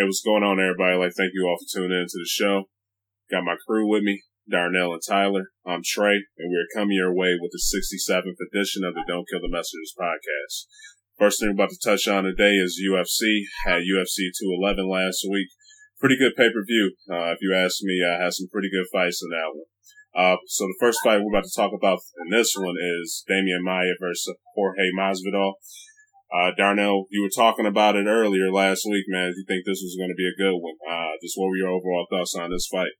Hey, what's going on, everybody? Like, thank you all for tuning in to the show. Got my crew with me, Darnell and Tyler. I'm Trey, and we're coming your way with the 67th edition of the Don't Kill the Messengers podcast. First thing we're about to touch on today is UFC. Had UFC 211 last week. Pretty good pay-per-view. Uh, if you ask me, I had some pretty good fights in that one. Uh, so the first fight we're about to talk about in this one is Demian Maia versus Jorge Masvidal. Uh, Darnell, you were talking about it earlier last week, man. You think this was going to be a good one? Uh, just what were your overall thoughts on this fight?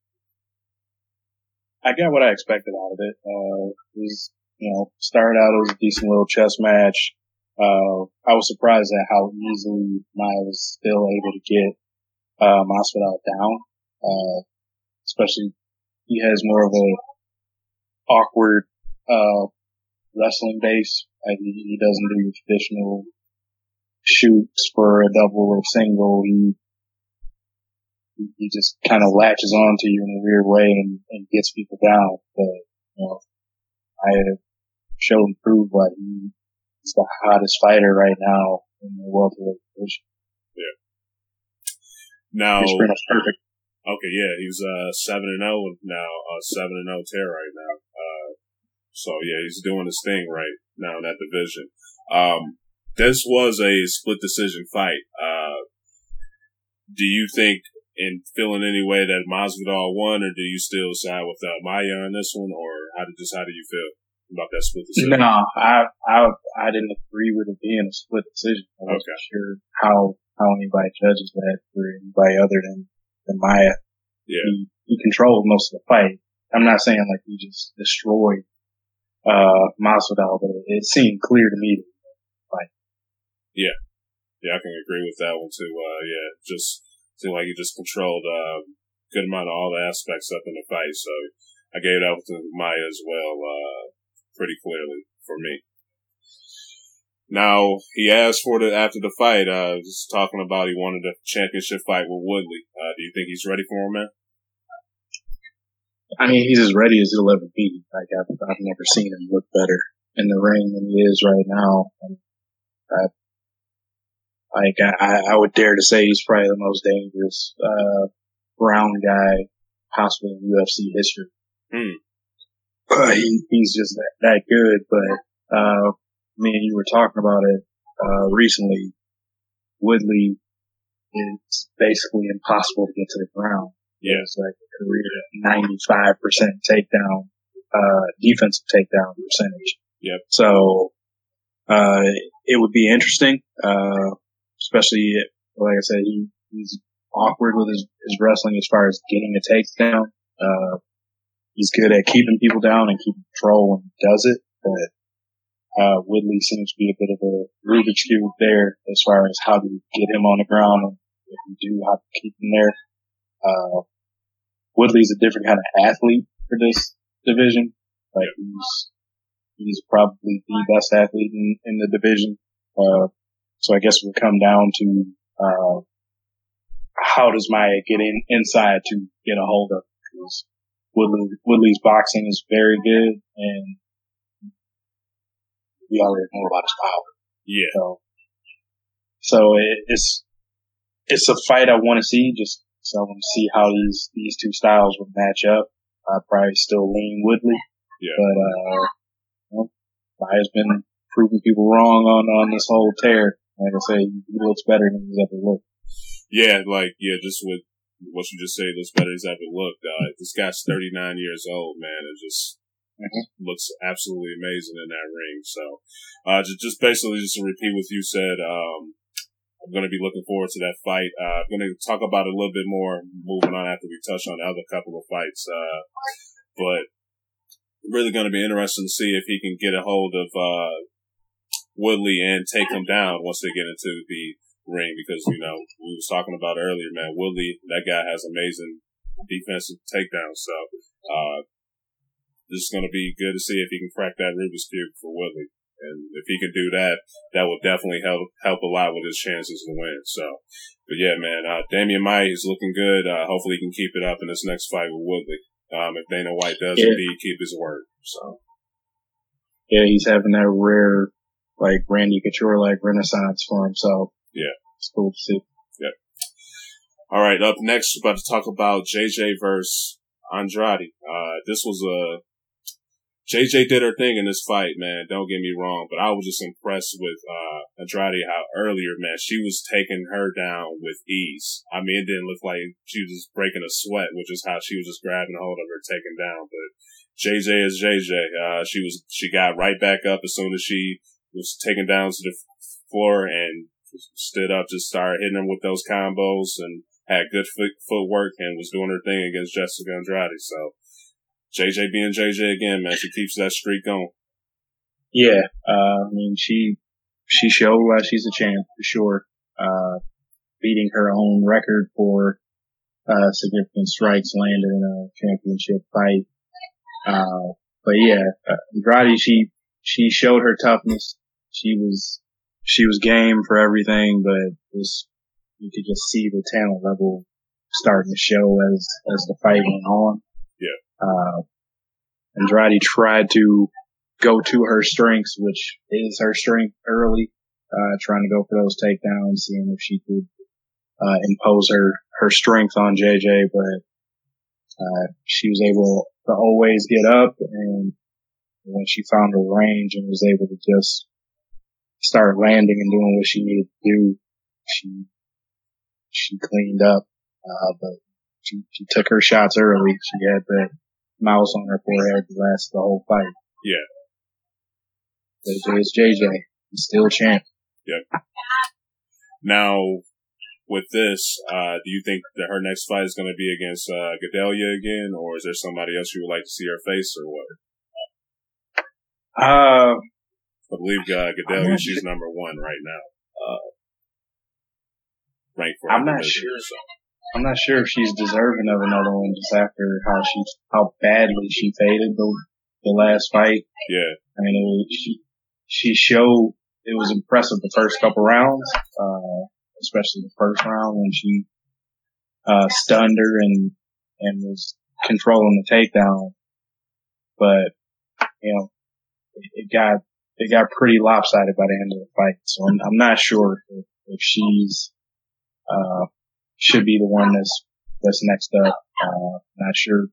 I got what I expected out of it. Uh, it was, you know, started out it was a decent little chess match. Uh, I was surprised at how easily Maia was still able to get, uh, Masvidal down. Uh, especially he has more of a awkward, uh, wrestling base. Like he, he doesn't do traditional shoots for a double or single. He he just kind of latches on to you in a weird way and, and gets people down. But you know, I have shown and proved why he's the hottest fighter right now in the welterweight division. Yeah. Now he's pretty much perfect. Okay, yeah, he's uh seven and zero now, uh seven and zero tear right now. Uh, so yeah, he's doing his thing right now in that division. Um, this was a split decision fight. Uh, do you think in feeling any way that Masvidal won, or do you still side with uh, Maia on this one, or how did just how do you feel about that split decision? No, I I I didn't agree with it being a split decision. I wasn't okay. sure how how anybody judges that for anybody other than than Maia. Yeah, he, he controlled most of the fight. I'm not saying like he just destroyed uh Masvidal, but it, it seemed clear to me yeah. Yeah, I can agree with that one too. Uh, yeah, just seemed like he just controlled a uh, good amount of all the aspects up in the fight. So I gave it that to Maia as well, uh, pretty clearly for me. Now he asked for it after the fight, uh, just talking about he wanted a championship fight with Woodley. Uh, do you think he's ready for him, man? I mean, he's as ready as he'll ever be. Like I've, I've never seen him look better in the ring than he is right now. And I like I, I would dare to say he's probably the most dangerous uh, brown guy possibly in UFC history. Hmm. He, he's just that, that good. But uh, I mean, you were talking about it uh, recently. Woodley is basically impossible to get to the ground. Yeah, it's like a career 95% takedown, uh, defensive takedown percentage. Yep. So, uh, it would be interesting. Uh, especially like I said, he, he's awkward with his, his wrestling as far as getting a takedown. Uh, he's good at keeping people down and keeping control when he does it, but uh, Woodley seems to be a bit of a Rubik's cube there as far as how to get him on the ground and if you do, how to keep him there. Uh, Woodley's a different kind of athlete for this division. Like he's, he's probably the best athlete in, in the division. Uh, so I guess we'll come down to, uh, how does Maia get in inside to get a hold of? Because Woodley, Woodley's boxing is very good and we already know about his power. Yeah. So, so it, it's, it's a fight I want to see just so I want to see how these, these two styles would match up. I probably still lean Woodley. Yeah. But, uh, Maia's been proving people wrong on, on this whole tear. Like I say, he looks better than he's ever looked. Yeah, like yeah, just with what you just say, looks better than he's ever looked. Uh, this guy's 39 years old, man. It just mm-hmm. looks absolutely amazing in that ring. So, uh, just, just basically just to repeat what you said, um, I'm going to be looking forward to that fight. Uh, I'm going to talk about it a little bit more moving on after we touch on the other couple of fights. Uh, but really going to be interesting to see if he can get a hold of, uh, Woodley and take him down once they get into the ring because, you know, we was talking about earlier, man, Woodley, that guy has amazing defensive takedowns. So, uh, this is going to be good to see if he can crack that Rubik's Cube for Woodley. And if he can do that, that will definitely help help a lot with his chances to win. So, but yeah, man, uh, Demian Maia is looking good. Uh, hopefully he can keep it up in this next fight with Woodley. Um, if Dana White does yeah. indeed keep his word. So, yeah, he's having that rare like Randy Couture like renaissance for himself. Yeah. It's cool to see. Yep. All right, up next, we're about to talk about JJ versus Andrade. Uh, this was a JJ did her thing in this fight, man. Don't get me wrong, but I was just impressed with uh, Andrade how earlier, man, she was taking her down with ease. I mean, it didn't look like she was just breaking a sweat, which is how she was just grabbing a hold of her, taking down. But JJ is JJ. Uh, she was she got right back up as soon as she was taken down to the floor and stood up, just started hitting them with those combos and had good foot, footwork and was doing her thing against Jessica Andrade. So JJ being JJ again, man, she keeps that streak going. Yeah, uh, I mean she she showed why she's a champ for sure. Uh, beating her own record for uh, significant strikes landed in a championship fight. Uh, but yeah, uh, Andrade, she, she showed her toughness. She was, she was game for everything, but just you could just see the talent level starting to show as as the fight went on. Yeah. Uh, Andrade tried to go to her strengths, which is her strength early, uh, trying to go for those takedowns, seeing if she could uh, impose her her strength on JJ, but uh, she was able to always get up, and when she found her range and was able to just start landing and doing what she needed to do, she she cleaned up, uh, but she, she took her shots early. She had the mouse on her forehead to last the whole fight. Yeah. JJ is JJ. He's still champ. Yep. Now, with this, uh, do you think that her next fight is going to be against uh, Gadelha again, or is there somebody else you would like to see her face, or what? Uh, I believe uh, Gadelha, she's number one right now. Uh, ranked for I'm not sure. So. I'm not sure if she's deserving of another one just after how she how badly she faded the the last fight. Yeah, I mean, it was, she she showed it was impressive the first couple rounds, uh, especially the first round when she uh, stunned her and and was controlling the takedown. But you know, it, it got it got pretty lopsided by the end of the fight. So I'm, I'm not sure if, if she's uh, should be the one that's that's next up. Uh, not sure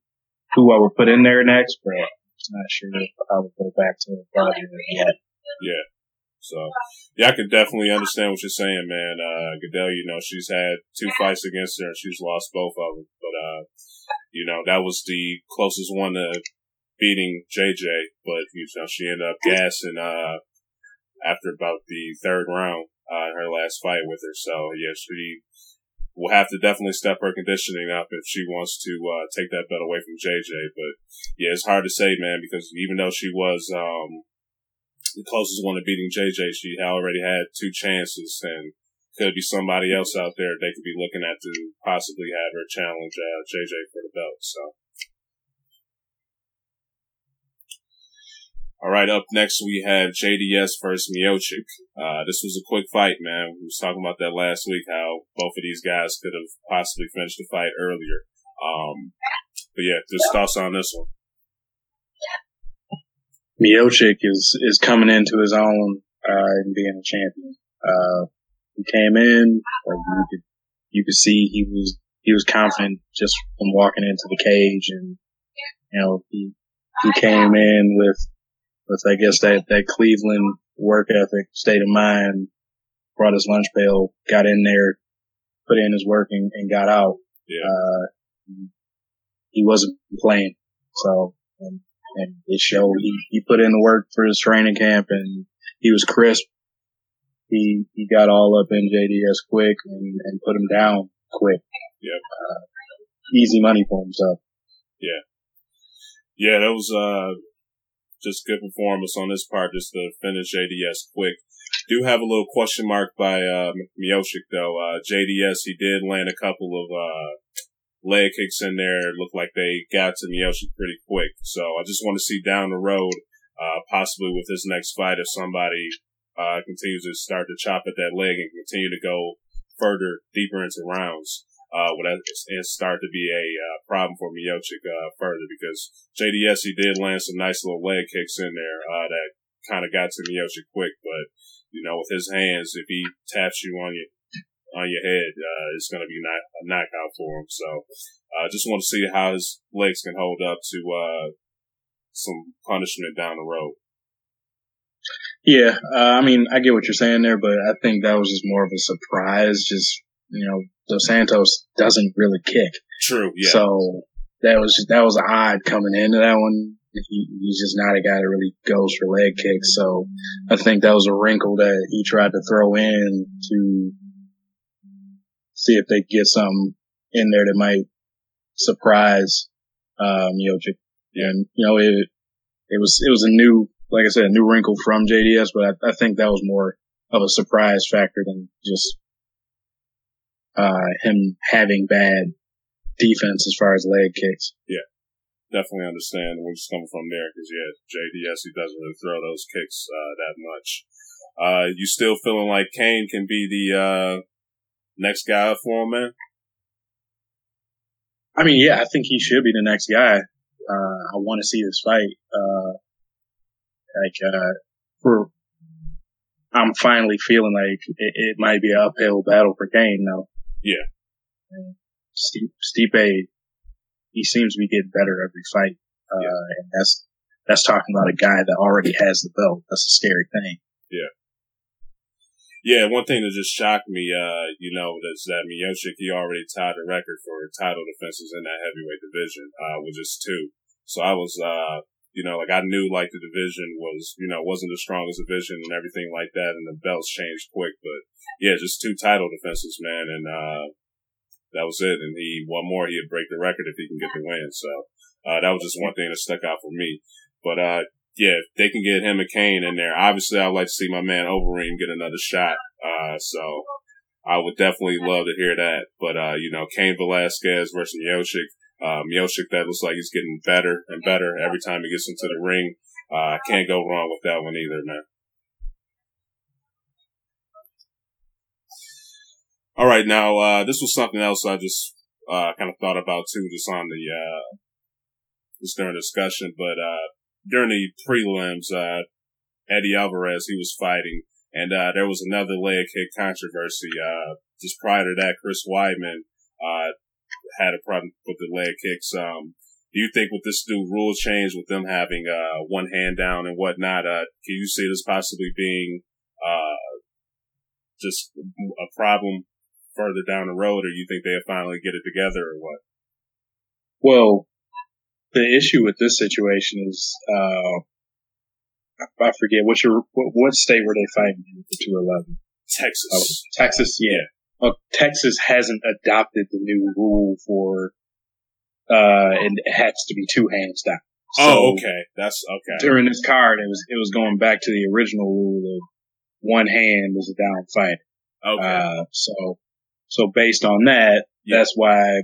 who I would put in there next, but not sure if I would go back to Roger yet. Yeah. So, yeah, I can definitely understand what you're saying, man. Uh, Gadelha, you know, she's had two fights against her and she's lost both of them. But, uh, you know, that was the closest one to beating JJ. But, you know, she ended up gassing, uh, after about the third round, uh, in her last fight with her. So, yeah, she will have to definitely step her conditioning up if she wants to uh, take that belt away from JJ. But yeah, it's hard to say, man, because even though she was um, the closest one to beating JJ, she already had two chances, and could be somebody else out there they could be looking at to possibly have her challenge uh, JJ for the belt. So. All right, up next we have JDS versus Miocic. Uh, this was a quick fight, man. We was talking about that last week, how both of these guys could have possibly finished the fight earlier. Um, but yeah, just thoughts on this one. Miocic is, is coming into his own, uh, and being a champion. Uh, he came in, like you could, you could see he was, he was confident just from walking into the cage and, you know, he, he came in with, with I guess that that Cleveland work ethic, state of mind, brought his lunch pail, got in there, put in his work, and, and got out. Yeah. Uh, he wasn't playing, so and, and it showed. He he put in the work for his training camp, and he was crisp. He he got all up in JDS quick and, and put him down quick. Yep. Uh, easy money for himself. Yeah. Yeah, that was uh just good performance on this part, just to finish JDS quick. Do have a little question mark by uh, though. Uh, JDS he did land a couple of uh, leg kicks in there. It looked like they got to Miocic pretty quick. So I just want to see down the road, uh, possibly with this next fight, if somebody uh, continues to start to chop at that leg and continue to go further deeper into rounds uh, would start to be a uh, problem for Miocic uh, further because JDS he did land some nice little leg kicks in there uh, that kind of got to Miocic quick, but you know with his hands, if he taps you on your on your head, uh, it's going to be not, a knockout for him. So, I uh, just want to see how his legs can hold up to, uh, some punishment down the road. Yeah, I mean, I get what you're saying there, but I think that was just more of a surprise. Just you know, Dos Santos doesn't really kick. True. Yeah. So that was that was odd coming into that one. He, he's just not a guy that really goes for leg kicks. So I think that was a wrinkle that he tried to throw in to see if they get something in there that might surprise um, Miocic. And you know, it it was it was a new, like I said, a new wrinkle from JDS, but I, I think that was more of a surprise factor than just uh, him having bad defense as far as leg kicks. Yeah, definitely understand where he's coming from there because yeah, JDS he doesn't really throw those kicks uh, that much. Uh, you still feeling like Cain can be the uh, next guy for him, man? I mean, yeah, I think he should be the next guy. Uh, I want to see this fight. Uh, like, uh, for, I'm finally feeling like it, it might be an uphill battle for Cain now. Yeah. Steve, Stipe, he seems to be getting better every fight. Uh, yeah. and that's, that's talking about a guy that already has the belt. That's a scary thing. Yeah. Yeah, one thing that just shocked me, uh, you know, is that Miocic, he already tied the record for title defenses in that heavyweight division, uh, with just two. So I was, uh, you know, like I knew like the division was, you know, wasn't the strongest division and everything like that, and the belts changed quick. But yeah, just two title defenses, man, and uh, that was it. And he one more, he'd break the record if he can get the win. So uh, that was just one thing that stuck out for me. But uh, yeah, if they can get him and Cain in there, obviously I'd like to see my man Overeem get another shot. Uh, so I would definitely love to hear that. But uh, you know, Cain Velasquez versus Miocic. Um, Yoshik, that looks like he's getting better and better every time he gets into the ring. Uh, can't go wrong with that one either, man. All right, now uh, this was something else I just uh, kind of thought about too, just on the uh, just during discussion. But uh, during the prelims, uh, Eddie Alvarez he was fighting, and uh, there was another leg kick controversy. just prior to that, Chris Weidman had a problem with the leg kicks. Um, do you think with this new rule change, with them having uh, one hand down and whatnot, uh, can you see this possibly being uh, just a problem further down the road, or you think they'll finally get it together, or what? Well, the issue with this situation is, uh, I forget what your what, what state were they fighting in for two eleven? Texas. Oh, Texas, yeah uh, Texas hasn't adopted the new rule for, uh, and it has to be two hands down. So oh, okay. That's okay. During this card, it was, it was going back to the original rule of one hand is a down fight. Okay. Uh, so, so based on that, yeah. that's why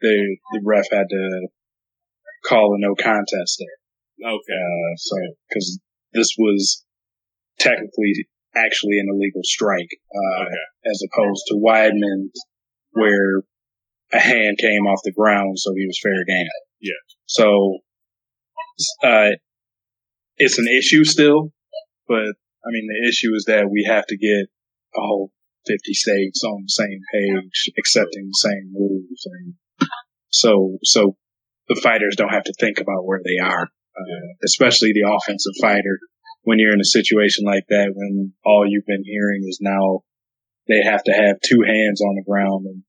the, the ref had to call a no contest there. Okay. Uh, so, cause this was technically actually an illegal strike, uh, okay. as opposed to Weidman, where a hand came off the ground, so he was fair game. Yeah. So, uh, it's an issue still, but I mean, the issue is that we have to get all 50 states on the same page, accepting the same rules. And so, so the fighters don't have to think about where they are, uh, especially the offensive fighter when you're in a situation like that, when all you've been hearing is now they have to have two hands on the ground and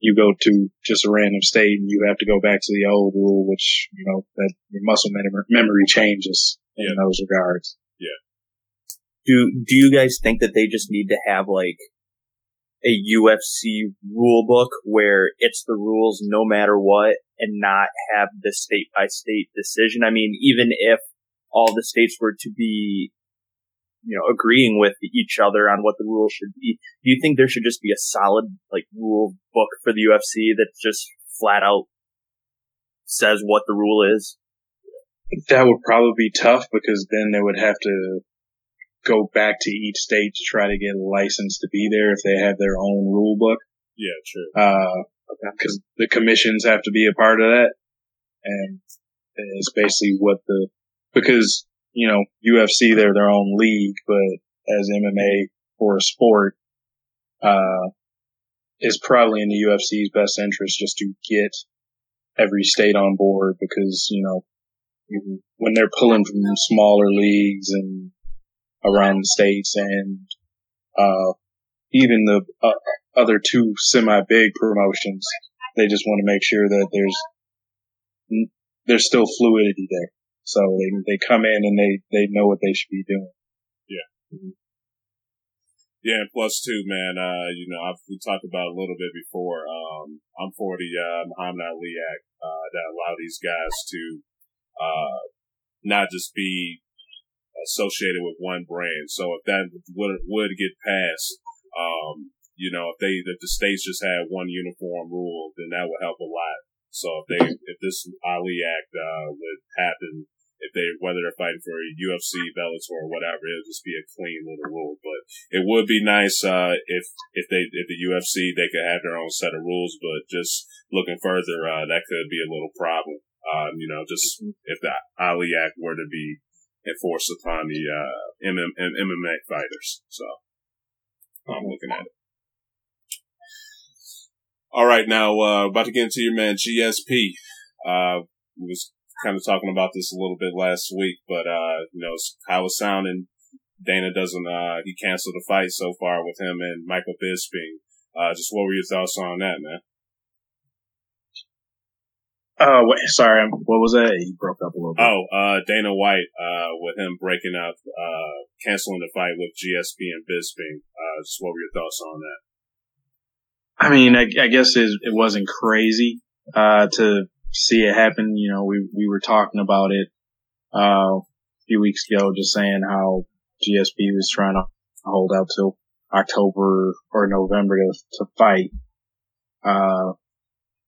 you go to just a random state and you have to go back to the old rule, which, you know, that your muscle memory changes in yeah. those regards. Yeah. Do, do you guys think that they just need to have like a UFC rule book where it's the rules no matter what and not have the state by state decision? I mean, even if all the states were to be, you know, agreeing with each other on what the rules should be. Do you think there should just be a solid, like, rule book for the UFC that just flat out says what the rule is? That would probably be tough because then they would have to go back to each state to try to get a license to be there if they have their own rule book. Yeah, true. Uh, because the commissions have to be a part of that. And it's basically what the because, you know, UFC, they're their own league, but as MMA for a sport, uh, is probably in the UFC's best interest just to get every state on board because, you know, when they're pulling from smaller leagues and around the states and, uh, even the uh, other two semi-big promotions, they just want to make sure that there's, there's still fluidity there. So they, they come in and they, they know what they should be doing. Yeah. Mm-hmm. Yeah, and plus too, man, uh, you know, I've, we talked about a little bit before. Um, I'm for the, uh, Muhammad Ali Act, uh, that allow these guys to, uh, not just be associated with one brand. So if that would, would get passed, um, you know, if they, if the states just had one uniform rule, then that would help a lot. So if they, if this Ali Act, uh, would happen, if they whether they're fighting for a UFC, Bellator, or whatever, it'll just be a clean little rule. But it would be nice uh, if if they if the UFC they could have their own set of rules. But just looking further, uh, that could be a little problem. Um, you know, just mm-hmm. if the Ali Act were to be enforced upon the uh, MM, MMA fighters. So I'm looking at it. All right, now uh, about to get into your man GSP. Uh, was kind of talking about this a little bit last week, but, uh, you know, how it's sounding. Dana doesn't, uh, he canceled the fight so far with him and Michael Bisping. Uh, just what were your thoughts on that, man? Oh, wait, sorry, what was that? He broke up a little bit. Oh, uh, Dana White, uh, with him breaking up, uh, canceling the fight with GSP and Bisping. Uh, just what were your thoughts on that? I mean, I, I guess it, it wasn't crazy, uh, to see it happen. You know, we, we were talking about it, uh, a few weeks ago, just saying how GSP was trying to hold out till October or November to, to fight. Uh,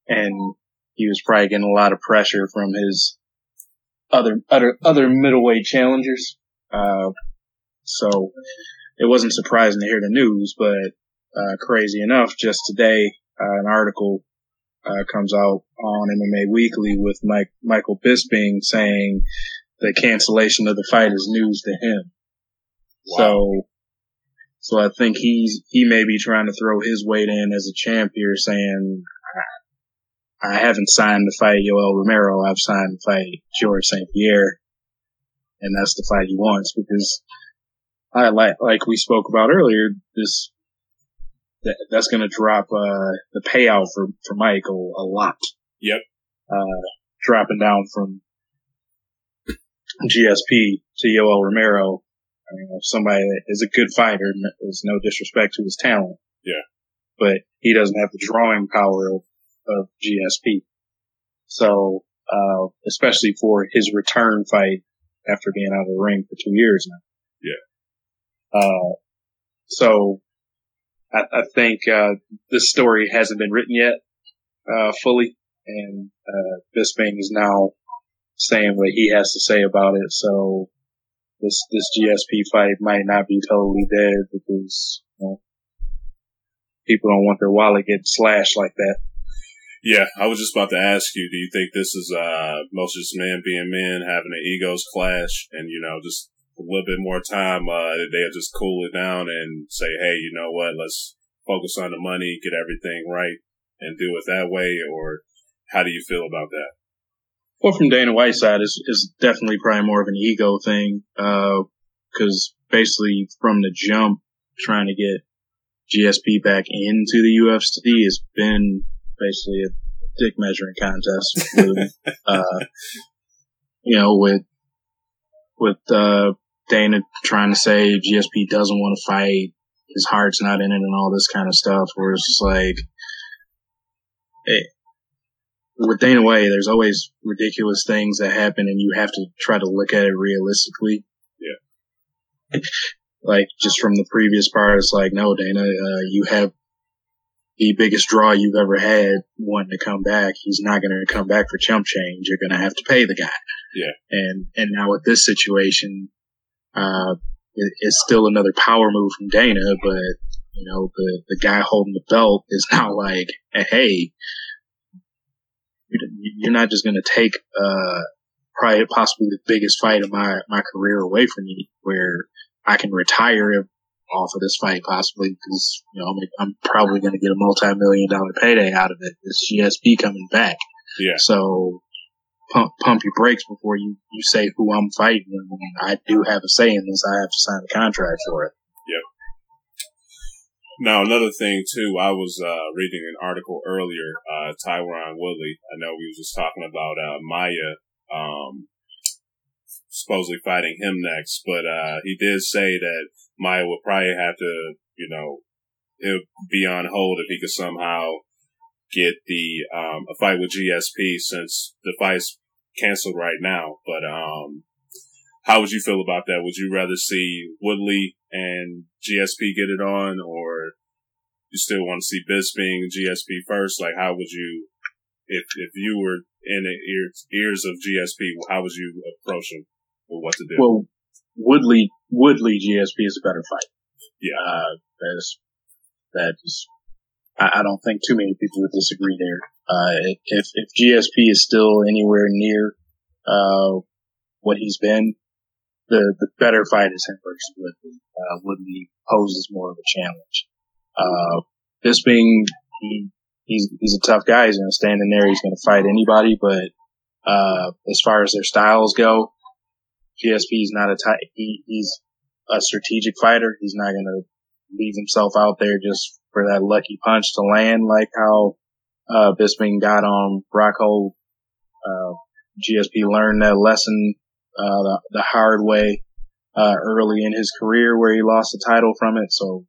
and he was probably getting a lot of pressure from his other, other, other middleweight challengers. Uh, so it wasn't surprising to hear the news, but, uh, crazy enough, just today, uh, an article uh, comes out on MMA Weekly with Mike, Michael Bisping saying the cancellation of the fight is news to him. Wow. So, so I think he's, he may be trying to throw his weight in as a champ here saying, I haven't signed to fight Yoel Romero. I've signed to fight George St. Pierre. And that's the fight he wants because I like, like we spoke about earlier, this that, that's going to drop uh, the payout for for Michael a lot. Yep. Uh, dropping down from GSP to Yoel Romero. I mean, somebody that is a good fighter, is no disrespect to his talent. Yeah. But he doesn't have the drawing power of, of GSP. So, uh, especially for his return fight after being out of the ring for two years now. Yeah. Uh, so I, I think uh, this story hasn't been written yet uh, fully, and uh, Bisping is now saying what he has to say about it. So this this GSP fight might not be totally dead because you know, people don't want their wallet getting slashed like that. Yeah, I was just about to ask you, do you think this is uh most just men being men having an egos clash and you know just a little bit more time, uh, they'll just cool it down and say, hey, you know what, let's focus on the money, get everything right, and do it that way? Or how do you feel about that? Well, from Dana White's side, is is definitely probably more of an ego thing, because uh, basically from the jump, trying to get GSP back into the UFC has been basically a dick measuring contest. With, uh, you know, with with uh, Dana trying to say GSP doesn't want to fight, his heart's not in it, and all this kind of stuff. Where it's just like, it, with Dana White, there's always ridiculous things that happen, and you have to try to look at it realistically. Yeah. like just from the previous part, it's like, no, Dana, uh, you have the biggest draw you've ever had wanting to come back. He's not going to come back for chump change. You're going to have to pay the guy. Yeah. And and now with this situation, uh, it, it's still another power move from Dana, but you know the the guy holding the belt is now like, hey, you're not just going to take uh probably possibly the biggest fight of my my career away from me, where I can retire off of this fight possibly because you know I'm, I'm probably going to get a multi-million dollar payday out of it. This GSP coming back. Yeah. So pump pump your brakes before you you say who I'm fighting. I, I do have a say in this. I have to sign a contract for it. Yep. Now another thing too, I was uh, reading an article earlier. Uh, Tyron Woodley. I know we were just talking about uh, Maia. Um, supposedly fighting him next, but uh, he did say that Maia would probably have to, you know, it would be on hold if he could somehow get the um, a fight with GSP since the fight's canceled right now. But um, how would you feel about that? Would you rather see Woodley and GSP get it on, or you still want to see Bisping and GSP first? Like, how would you, if if you were in the ears, ears of GSP, how would you approach him with what to do? Well, Woodley Woodley GSP is a better fight. Yeah, uh, that's that is. I, I don't think too many people would disagree there. Uh, if if GSP is still anywhere near uh, what he's been, the the better fight is him versus Woodley. Uh, Woodley poses more of a challenge. Uh, being he he's he's a tough guy. He's gonna stand in there. He's gonna fight anybody. But uh, as far as their styles go, GSP is not a type. He, he's a strategic fighter. He's not gonna leave himself out there just for that lucky punch to land, like how uh, Bisping got on Rockhold. Uh, GSP learned that lesson uh, the, the hard way uh, early in his career, where he lost the title from it. So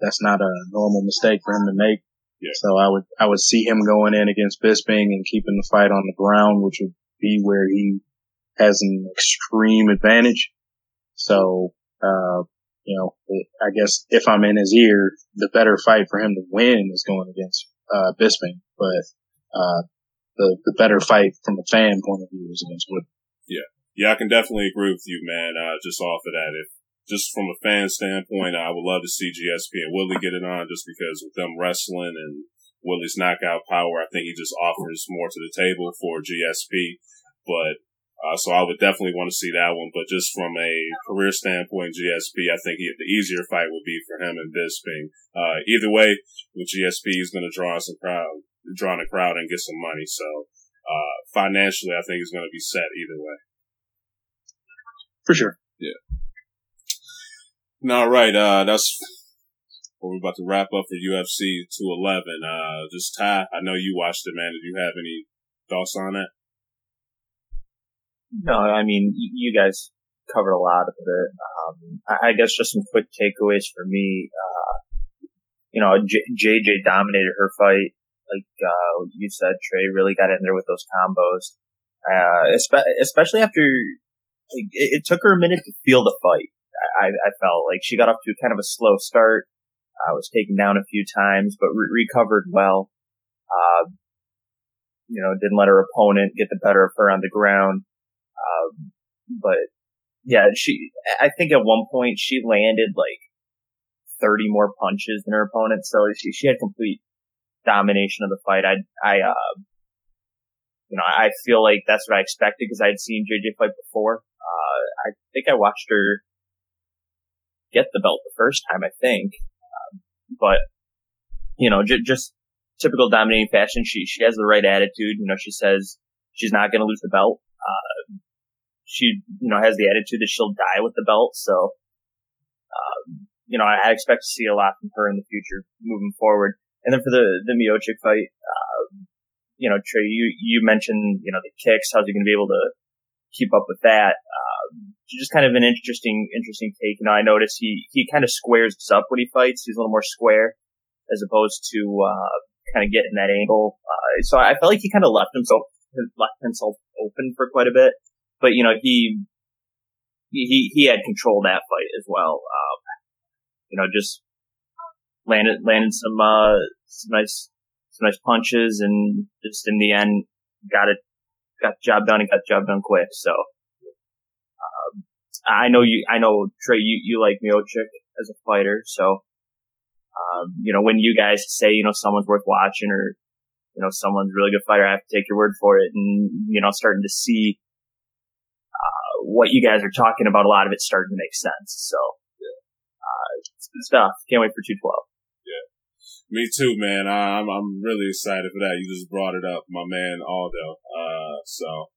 that's not a normal mistake for him to make. Yeah. So I would I would see him going in against Bisping and keeping the fight on the ground, which would be where he has an extreme advantage. So uh, you know, I guess if I'm in his ear, the better fight for him to win is going against uh, Bisping, but uh, the the better fight from a fan point of view is against Wood. Yeah, yeah, I can definitely agree with you, man. Uh, just off of that, if just from a fan standpoint, I would love to see GSP and Woodley get it on, just because with them wrestling and Woodley's knockout power, I think he just offers more to the table for GSP. But uh, so I would definitely want to see that one. But just from a career standpoint, GSP, I think he, the easier fight would be for him and Bisping. Uh, either way, with GSP, he's going to draw some crowd, draw in a crowd and get some money. So, uh, financially, I think he's going to be set either way. For sure. Yeah. All right. Uh, that's what we're about to wrap up for UFC 211. Uh, just Ty, I know you watched it, man. Did you have any thoughts on that? No, I mean, you guys covered a lot of it. Um, I guess just some quick takeaways for me. Uh, you know, JJ dominated her fight. Like, uh, you said, Trey really got in there with those combos. Uh, especially after it, it, took her a minute to feel the fight. I, I felt like she got off to kind of a slow start. I was taken down a few times, but re- recovered well. Uh, you know, didn't let her opponent get the better of her on the ground. Um, but yeah, she, I think at one point she landed like 30 more punches than her opponent. So she, she had complete domination of the fight. I, I, uh, you know, I feel like that's what I expected because I'd seen JJ fight before. Uh, I think I watched her get the belt the first time, I think. Um, but, you know, j- just typical dominating fashion. She, she has the right attitude. You know, she says she's not going to lose the belt. Uh, she, you know, has the attitude that she'll die with the belt. So, um, you know, I, I, expect to see a lot from her in the future moving forward. And then for the, the Miocic fight, uh, you know, Trey, you, you mentioned, you know, the kicks. How's he going to be able to keep up with that? Um, just kind of an interesting, interesting take. You know, I noticed he, he kind of squares up when he fights. He's a little more square as opposed to, uh, kind of getting that angle. Uh, so I felt like he kind of left himself, left himself open for quite a bit but you know he he he had control that fight as well. Um, you know, just landed landed some uh some nice some nice punches and just in the end got it got the job done and got the job done quick. So um, I know you I know Trey you you like Miocic as a fighter, so um, you know when you guys say you know someone's worth watching or you know someone's a really good fighter, I have to take your word for it. And you know starting to see what you guys are talking about, a lot of it starting to make sense. So, uh, it's good stuff. Can't wait for 212. Yeah. Me too, man. I'm, I'm really excited for that. You just brought it up, my man Aldo. Uh, so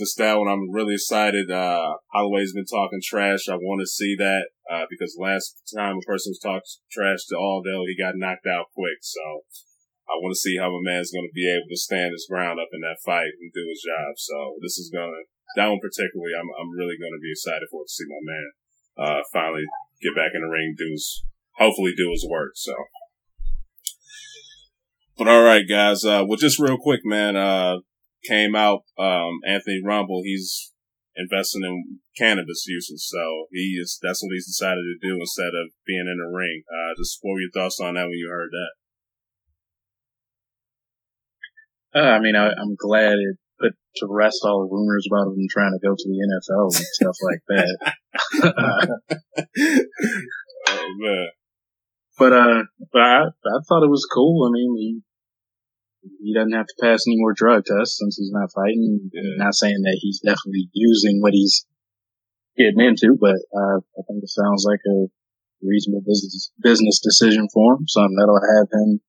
just that one, I'm really excited. Uh, Holloway's been talking trash. I want to see that, uh, because last time a person was talking trash to Aldo, he got knocked out quick. So I want to see how a man's going to be able to stand his ground up in that fight and do his job. So this is going to, that one particularly, I'm, I'm really going to be excited for to see my man, uh, finally get back in the ring, do his, hopefully do his work. So. But all right, guys. Uh, well, just real quick, man. Uh, came out, um, Anthony Rumble, he's investing in cannabis uses. So he is, that's what he's decided to do instead of being in the ring. Uh, just what were your thoughts on that when you heard that? Uh, I mean, I, am glad it put to rest all the rumors about him trying to go to the NFL and stuff like that. oh man. But, uh, but I, I thought it was cool. I mean, he, he doesn't have to pass any more drug tests since he's not fighting. Yeah. Not saying that he's definitely using what he's getting into, but uh, I think it sounds like a reasonable business business decision for him. Something that'll have him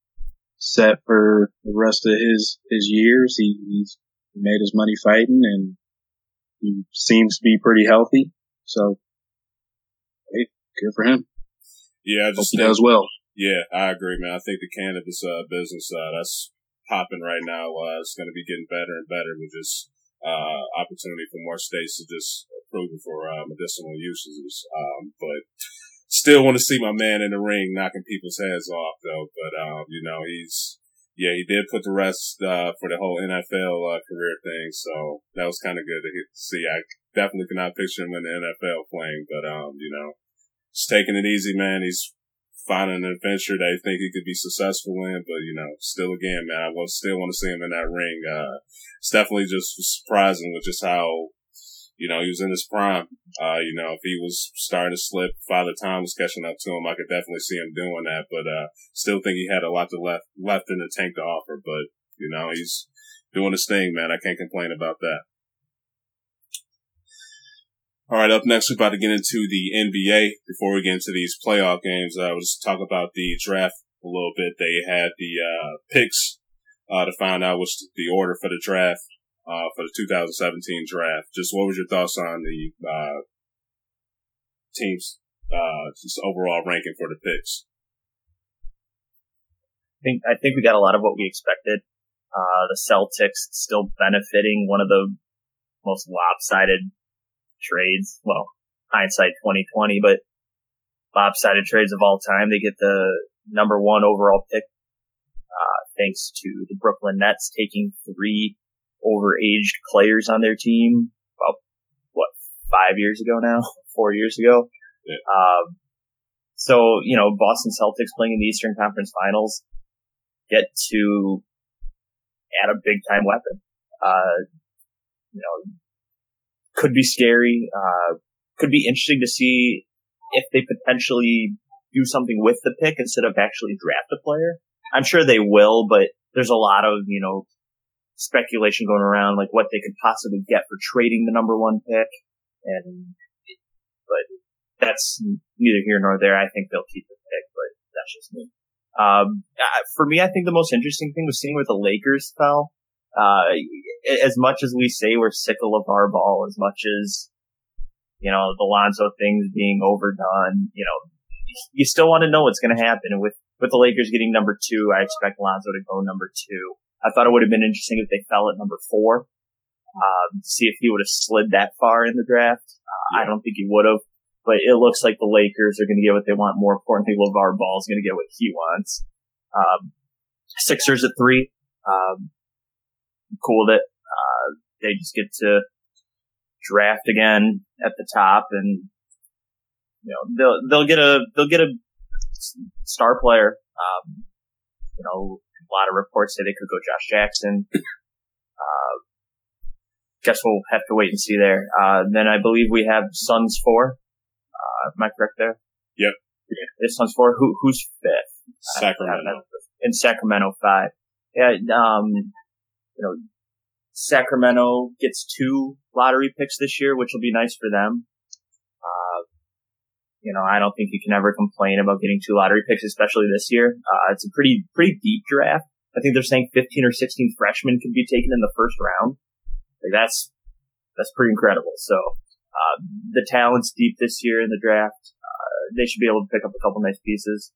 set for the rest of his his years. He, he's made his money fighting, and he seems to be pretty healthy. So, hey, good for him. Yeah, I just Hope he does well. Yeah, I agree, man. I think the cannabis uh, business uh, that's popping right now. Uh, it's going to be getting better and better with just uh, opportunity for more states to just approve it for uh, medicinal uses. Um, but still want to see my man in the ring knocking people's heads off though. But um, you know, he's yeah, he did put the rest uh, for the whole NFL uh, career thing, so that was kind of good to see. I definitely cannot picture him in the NFL playing, but um, you know, he's taking it easy, man. He's finding an adventure that he think he could be successful in. But you know, still again, man, I will still want to see him in that ring. Uh, it's definitely just surprising with just how, you know, he was in his prime. Uh, you know, if he was starting to slip, Father Time was catching up to him. I could definitely see him doing that. But uh, still think he had a lot to left left in the tank to offer. But you know, he's doing his thing, man. I can't complain about that. All right, up next, we're about to get into the NBA. Before we get into these playoff games, uh, we'll just talk about the draft a little bit. They had the uh, picks uh, to find out what's the order for the draft uh, for the 2017 draft. Just what was your thoughts on the uh, teams' uh, just overall ranking for the picks? I think I think we got a lot of what we expected. the Celtics still benefiting one of the most lopsided trades. Well, hindsight 2020, but lopsided trades of all time. They get the number one overall pick, uh, thanks to the Brooklyn Nets taking three overaged players on their team about, what, five years ago now? Four years ago? Yeah. Um, so, you know, Boston Celtics playing in the Eastern Conference Finals get to add a big time weapon. Uh, you know, could be scary. Uh, could be interesting to see if they potentially do something with the pick instead of actually draft a player. I'm sure they will, but there's a lot of, you know, speculation going around, like what they could possibly get for trading the number one pick. And, but that's neither here nor there. I think they'll keep the pick, but that's just me. Um, for me, I think the most interesting thing was seeing where the Lakers fell. Uh, as much as we say we're sick of LeVar Ball, as much as, you know, the Lonzo things being overdone, you know, you still want to know what's going to happen. And with, with the Lakers getting number two, I expect Lonzo to go number two. I thought it would have been interesting if they fell at number four, um, see if he would have slid that far in the draft. Uh, yeah. I don't think he would have, but it looks like the Lakers are going to get what they want. More importantly, LeVar Ball is going to get what he wants. Um, Sixers at three. Um, cool that uh, they just get to draft again at the top, and you know they'll they'll get a they'll get a star player. Um, you know, a lot of reports say they could go Josh Jackson. Uh, guess we'll have to wait and see there. Uh, then I believe we have Suns four. Uh, am I correct there? Yep. Yeah, it's Suns four. Who who's fifth? Sacramento. In Sacramento five. Yeah. Um, you know, Sacramento gets two lottery picks this year, which will be nice for them. You know, I don't think you can ever complain about getting two lottery picks, especially this year. Uh, it's a pretty, pretty deep draft. I think they're saying 15 or 16 freshmen could be taken in the first round. Like that's, that's pretty incredible. So, uh, the talent's deep this year in the draft. Uh, they should be able to pick up a couple nice pieces.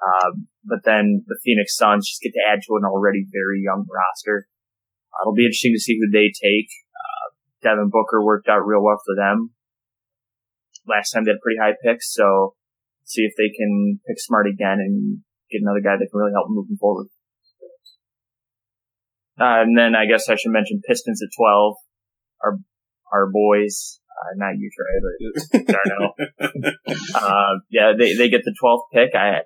Um, but then the Phoenix Suns just get to add to an already very young roster. Uh, it'll be interesting to see who they take. Uh, Devin Booker worked out real well for them. Last time they had pretty high picks, so see if they can pick smart again and get another guy that can really help moving forward. Uh, and then I guess I should mention Pistons at 12. Our, our boys, uh, not you, Trey, but Darnell. uh, yeah, they, they get the 12th pick. I,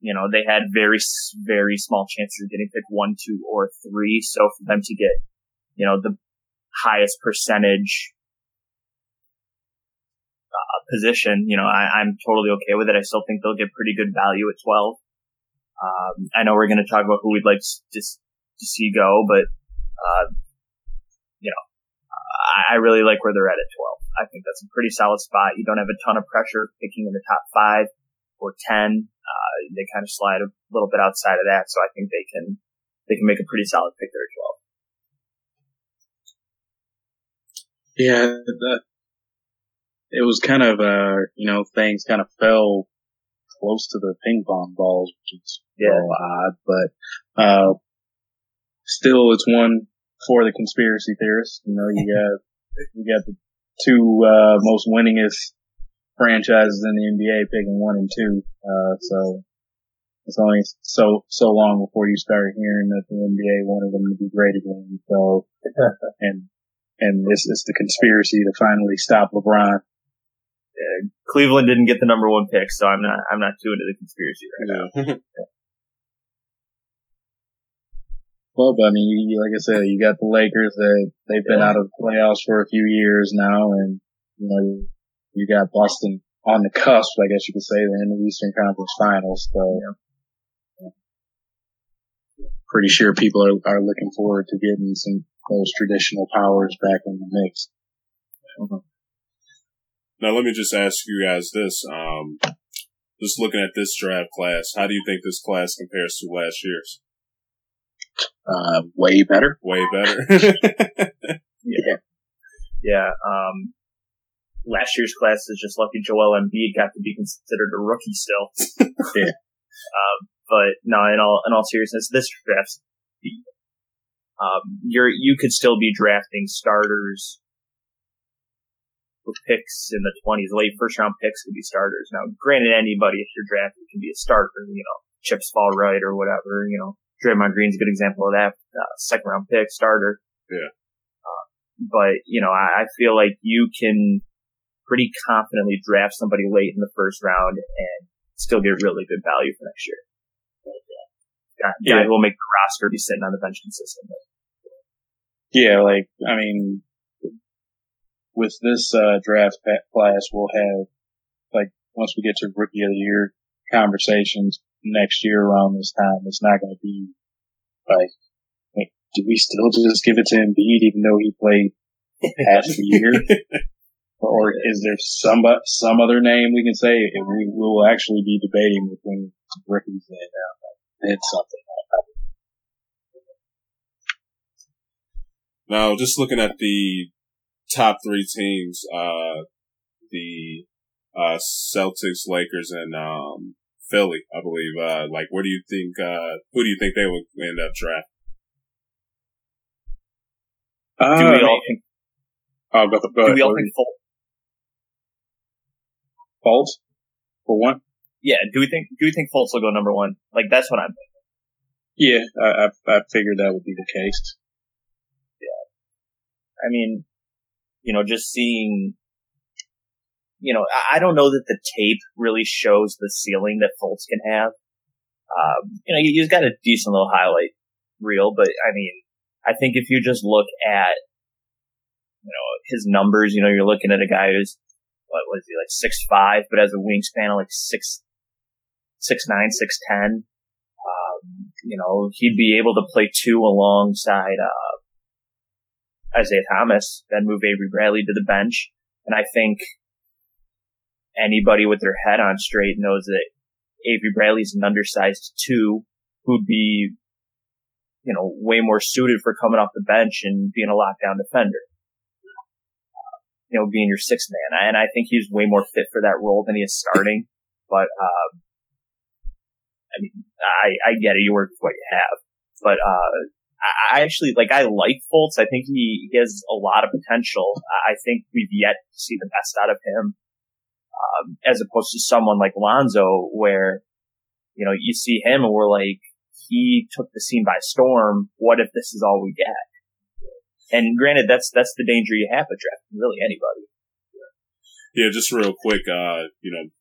you know, they had very, very small chances of getting picked one, two, or three. So for them to get, you know, the highest percentage position, you know, I, am totally okay with it. I still think they'll get pretty good value at 12. Um, I know we're going to talk about who we'd like to, to see go, but, uh, you know, I, I really like where they're at at 12. I think that's a pretty solid spot. You don't have a ton of pressure picking in the top five or 10. Uh, they kind of slide a little bit outside of that. So I think they can, they can make a pretty solid pick there as well. Yeah, that, it was kind of, uh, you know, things kind of fell close to the ping pong balls, which is yeah. odd, but, uh, still it's one for the conspiracy theorists. You know, you got, you got the two, uh, most winningest franchises in the NBA picking one and two. Uh, so it's only so, so long before you start hearing that the NBA wanted them to be great again. So, and, and this is the conspiracy to finally stop LeBron. Yeah, Cleveland didn't get the number one pick, so I'm not, I'm not too into the conspiracy right now. Well, but I mean, you, like I said, you got the Lakers that they've been yeah. out of the playoffs for a few years now, and you know, you got Boston on the cusp, I guess you could say, in the Eastern Conference Finals. So, yeah. pretty sure people are, are looking forward to getting some those traditional powers back in the mix. Mm-hmm. Now, let me just ask you guys this: um, just looking at this draft class, how do you think this class compares to last year's? Uh, way better. Way better. yeah. Yeah. Um, last year's class is just lucky Joel Embiid got to be considered a rookie still. yeah. Um, but no, in all in all seriousness, this draft, um, you're you could still be drafting starters with picks in the twenties, late first round picks could be starters. Now, granted, anybody if you're drafted can be a starter. You know, chips fall right or whatever. You know, Draymond Green's a good example of that. Uh, second round pick starter. Yeah. Uh, but you know, I, I feel like you can pretty confidently draft somebody late in the first round and still get really good value for next year. yeah, yeah. will make the roster be sitting on the bench consistently. Yeah, like I mean, with this uh, draft class, we'll have like once we get to rookie of the year conversations next year around this time, it's not going to be like, do we still just give it to Embiid even though he played half the year? or is there some some other name we can say? And we will actually be debating between rookies and uh, something. Now, just looking at the top three teams, uh, the uh, Celtics, Lakers, and um, Philly, I believe. Uh, like, where do you think? Uh, who do you think they would end up drafting? Uh, do we all think? Oh, go, go do we all think Fultz for one? Yeah. Do we think? Do we think Fultz will go number one? Like that's what I'm thinking. Yeah, I, I, I figured that would be the case. Yeah. I mean, you know, just seeing, you know, I don't know that the tape really shows the ceiling that Fultz can have. Um, you know, he's got a decent little highlight reel, but I mean, I think if you just look at, you know, his numbers, you know, you're looking at a guy who's what was he like six five, but has a wingspan of like six six nine, six ten. Um, you know, he'd be able to play two alongside uh, Isaiah Thomas, then move Avery Bradley to the bench, and I think anybody with their head on straight knows that Avery Bradley's an undersized two who'd be, you know, way more suited for coming off the bench and being a lockdown defender. You know, being your sixth man. And I think he's way more fit for that role than he is starting. But, um, I mean, I, I get it. You work with what you have. But, uh, I actually like I like Fultz. I think he, he has a lot of potential. I think we've yet to see the best out of him, um, as opposed to someone like Lonzo, where you know you see him and we're like, he took the scene by storm. What if this is all we get? And granted, that's that's the danger you have with drafting really anybody. Yeah, just real quick, uh, you know,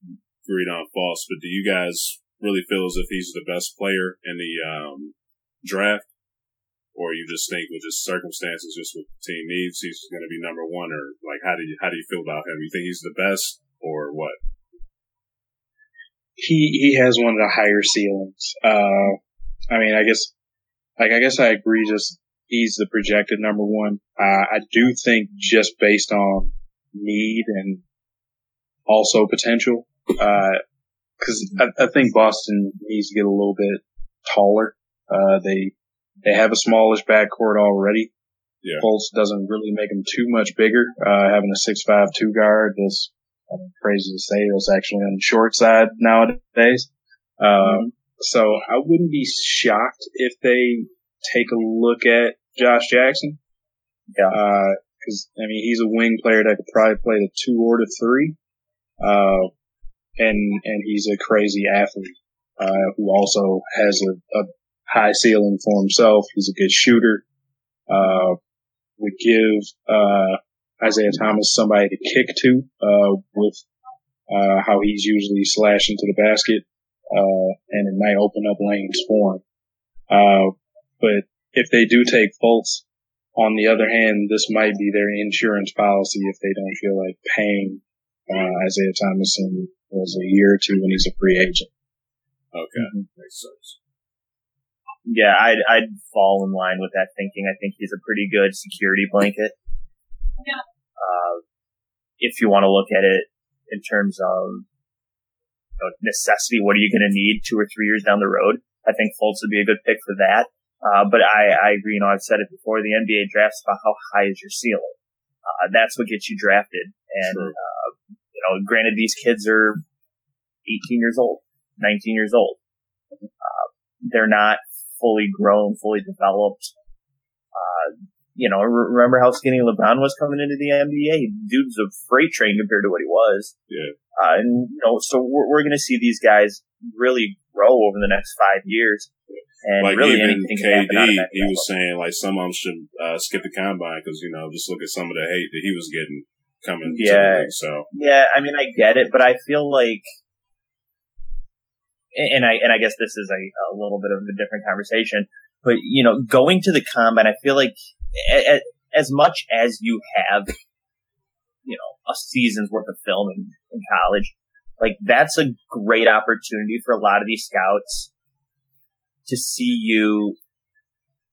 agreed on Fultz, but do you guys really feel as if he's the best player in the um, draft? Or you just think with just circumstances, just the team needs, he's going to be number one, or like how do you how do you feel about him? You think he's the best, or what? He he has one of the higher ceilings. Uh, I mean, I guess like I guess I agree. Just he's the projected number one. Uh, I do think just based on need and also potential, because uh, I, I think Boston needs to get a little bit taller. Uh, they they have a smallish backcourt already. Yeah. Fultz doesn't really make them too much bigger. Uh, having a six five two guard is crazy to say. That's actually on the short side nowadays. Uh, mm-hmm. so I wouldn't be shocked if they take a look at Josh Jackson. Yeah. Uh, cause I mean, he's a wing player that could probably play the two or the three. Uh, and, and he's a crazy athlete, uh, who also has a, a high ceiling for himself. He's a good shooter. Uh, would give, uh, Isaiah Thomas somebody to kick to, uh, with, uh, how he's usually slashing to the basket. Uh, and it might open up lanes for him. Uh, but if they do take Fultz, on the other hand, this might be their insurance policy if they don't feel like paying, uh, Isaiah Thomas in was a year or two when he's a free agent. Okay. Mm-hmm. Makes sense yeah, I'd, I'd fall in line with that thinking. I think he's a pretty good security blanket. Yeah. Uh, if you want to look at it in terms of you know, necessity, what are you going to need two or three years down the road? I think Fultz would be a good pick for that. Uh, but I, I agree. You know, I've said it before. The NBA drafts about how high is your ceiling. Uh, that's what gets you drafted. And, uh, you know, granted, these kids are 18 years old, 19 years old. Uh, they're not fully grown, fully developed. Uh, you know, remember how skinny LeBron was coming into the NBA? Dude's a freight train compared to what he was. Yeah. Uh, and, you know, so we're, we're going to see these guys really grow over the next five years. And like really even KD, he was saying like some of them should uh, skip the combine because you know just look at some of the hate that he was getting coming. Yeah. League, so yeah, I mean I get it, but I feel like and I and I guess this is a, a little bit of a different conversation. But you know, going to the combat, I feel like a, a, as much as you have, you know, a season's worth of film in, in college, like that's a great opportunity for a lot of these scouts to see you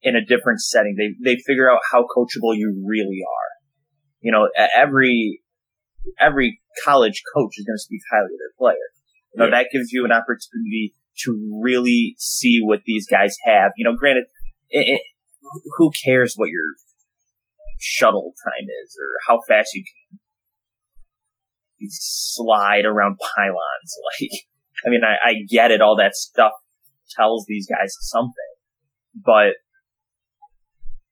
in a different setting. They they figure out how coachable you really are. You know, every every college coach is going to speak highly of their player. Know, yeah. that gives you an opportunity to really see what these guys have. You know, granted, it, it, who cares what your shuttle time is or how fast you can slide around pylons? Like, I mean, I, I get it. All that stuff tells these guys something, but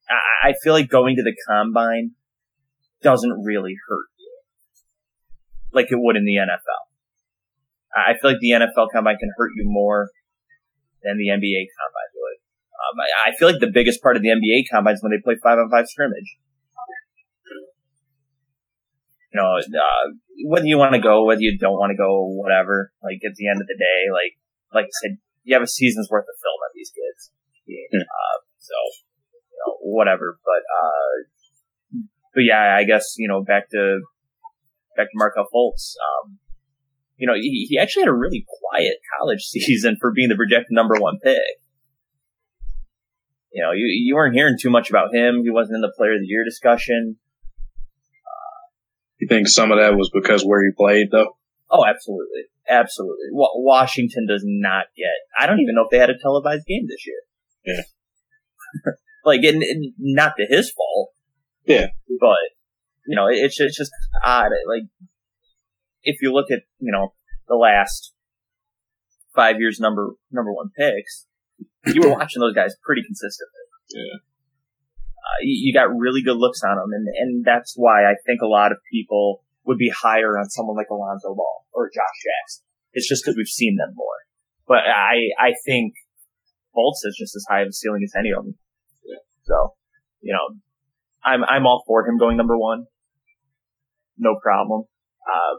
I, I feel like going to the combine doesn't really hurt you like it would in the NFL. I feel like the NFL combine can hurt you more than the NBA combine would. Um, I, I, feel like the biggest part of the NBA combine is when they play five on five scrimmage. You know, uh, whether you want to go, whether you don't want to go, whatever. Like at the end of the day, like like I said, you have a season's worth of film on these kids. Hmm. Uh, so, you know, whatever. But uh, but yeah, I guess you know back to back to Markelle Fultz. Um, you know, he, he actually had a really quiet college season for being the projected number one pick. You know, you, you weren't hearing too much about him. He wasn't in the player of the year discussion. You think some of that was because where he played though? Oh, absolutely, absolutely. Washington does not get. I don't even know if they had a televised game this year. Yeah. like, and, and not to his fault. Yeah. But you know, it's it's just odd. Like, if you look at you know the last five years number number one picks, you were watching those guys pretty consistently. Yeah. Uh, you, you, got really good looks on them, and and that's why I think a lot of people would be higher on someone like Alonzo Ball or Josh Jackson. It's just because we've seen them more. But I I think Fultz is just as high of a ceiling as any of them. Yeah. So, you know, I'm I'm all for him going number one. No problem. Uh,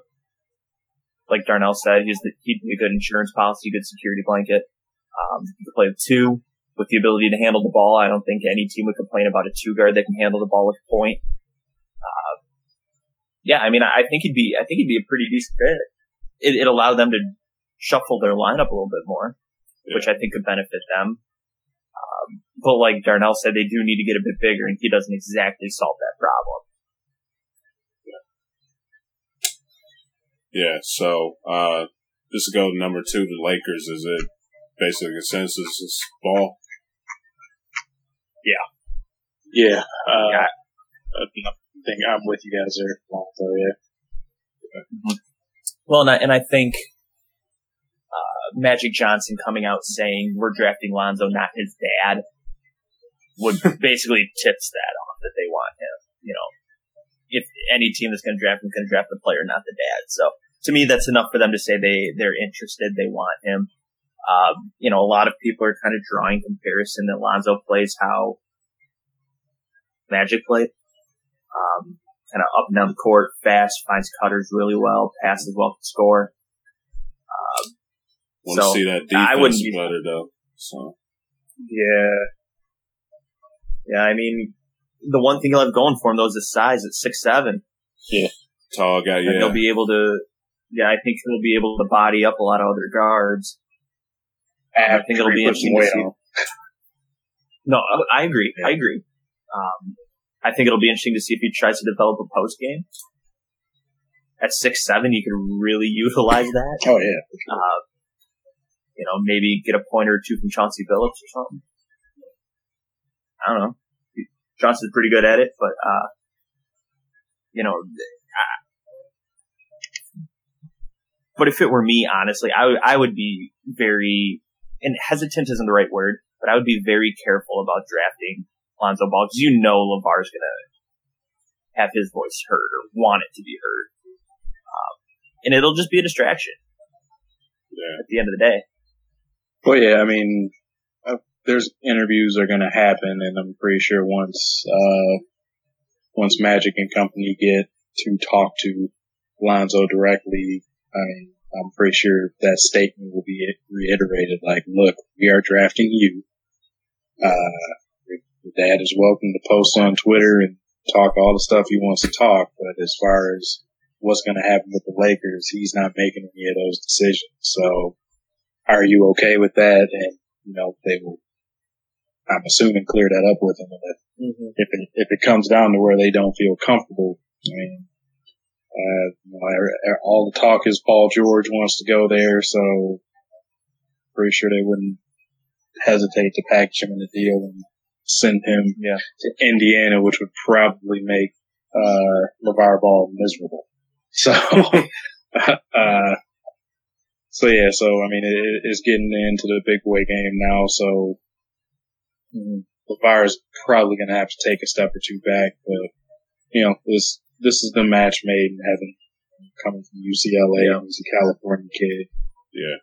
like Darnell said, he's the, he'd be a good insurance policy, good security blanket. Um, he could play with two with the ability to handle the ball. I don't think any team would complain about a two guard that can handle the ball with point. Uh, yeah, I mean, I think he'd be, I think he'd be a pretty decent fit. It, it allowed them to shuffle their lineup a little bit more, yeah. which I think could benefit them. Um, but like Darnell said, they do need to get a bit bigger, and he doesn't exactly solve that problem. Yeah. So, uh, just to go number two, the Lakers. Is it basically consensus is ball? Yeah. Yeah. Uh, yeah. I think I'm with you guys there. So, yeah. Mm-hmm. Well, and I, and I think uh, Magic Johnson coming out saying we're drafting Lonzo, not his dad, would basically tips that off that they want him. You know, if any team that's going to draft him can draft the player, not the dad. So to me, that's enough for them to say they they're interested, they want him. Um, you know, a lot of people are kind of drawing comparison that Lonzo plays how Magic played. Um, kind of up and down the court, fast, finds cutters really well, passes well, can score. Um, Want so, to see that defense I wouldn't be, better though. So yeah, yeah. I mean, the one thing he'll have going for him though is his size at six seven. Yeah, tall guy. Yeah, and he'll be able to. Yeah, I think he'll be able to body up a lot of other guards. I think it'll be interesting to see. No, I agree. Yeah. I agree. Um, I think it'll be interesting to see if he tries to develop a post game. At six seven, you can really utilize that. Oh yeah. Uh, you know, maybe get a pointer or two from Chauncey Billups or something. I don't know. Johnson's pretty good at it, but uh, you know, but if it were me, honestly, I would, I would be very and hesitant isn't the right word, but I would be very careful about drafting Lonzo Ball because you know LaVar's gonna have his voice heard or want it to be heard, um, and it'll just be a distraction. Yeah. At the end of the day. Well, yeah, I mean, there's interviews are going to happen, and I'm pretty sure once uh, once Magic and company get to talk to Lonzo directly, I mean, I'm pretty sure that statement will be reiterated. Like, look, we are drafting you. Uh, dad is welcome to post on Twitter and talk all the stuff he wants to talk, but as far as what's going to happen with the Lakers, he's not making any of those decisions. So, are you okay with that? And you know, they will. I'm assuming clear that up with them. And mm-hmm. if it if it comes down to where they don't feel comfortable, I mean, uh, you know, all the talk is Paul George wants to go there, so pretty sure they wouldn't hesitate to package him in the deal and send him yeah. to Indiana, which would probably make uh, LaVar Ball miserable. So, uh, so yeah, so I mean, it is getting into the big boy game now. So, mm-hmm. Is probably going to have to take a step or two back, but you know, this this is the match made in heaven. Coming from UCLA, yeah. he's a California kid. Yeah.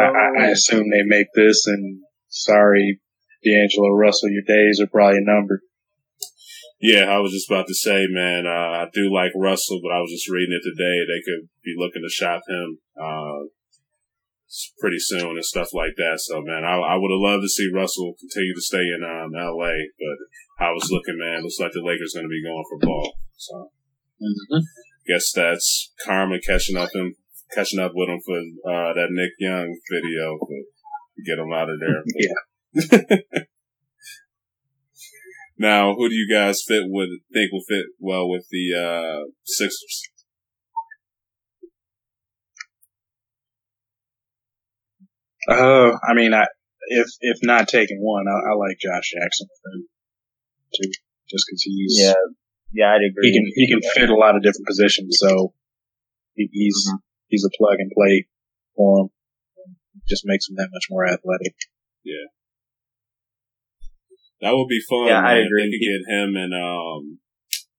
I, I, assume they make this, and sorry, D'Angelo Russell, your days are probably numbered. Yeah, I was just about to say, man, uh, I do like Russell, but I was just reading it today. They could be looking to shop him uh, pretty soon and stuff like that. So, man, I, I would have loved to see Russell continue to stay in um, L.A., but I was looking, man, looks like the Lakers going to be going for ball. So, mm-hmm. guess that's karma catching up him, catching up with him for uh, that Nick Young video, but get him out of there. yeah. now, who do you guys fit with? Think will fit well with the uh, Sixers? Uh, I mean, I, if if not taking one, I, I like Josh Jackson too, just because he's Yeah, yeah, I'd agree. he can he can fit a lot of different positions, so he, he's Mm-hmm. he's a plug and play for him. Just makes him that much more athletic. Yeah, that would be fun. Yeah, I agree. If they could get him and um,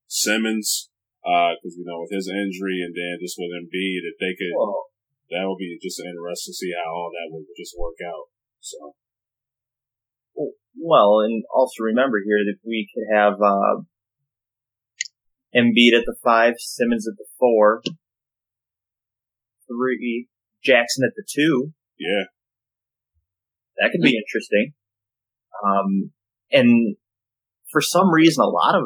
Simmons, because you know with his injury and then just with Embiid, if they could, Well, that would be just interesting to see how all that would just work out. So well, and also remember here that we could have uh, Embiid at the five, Simmons at the four, three, Jackson at the two. yeah, That could be interesting. Um, and for some reason, a lot of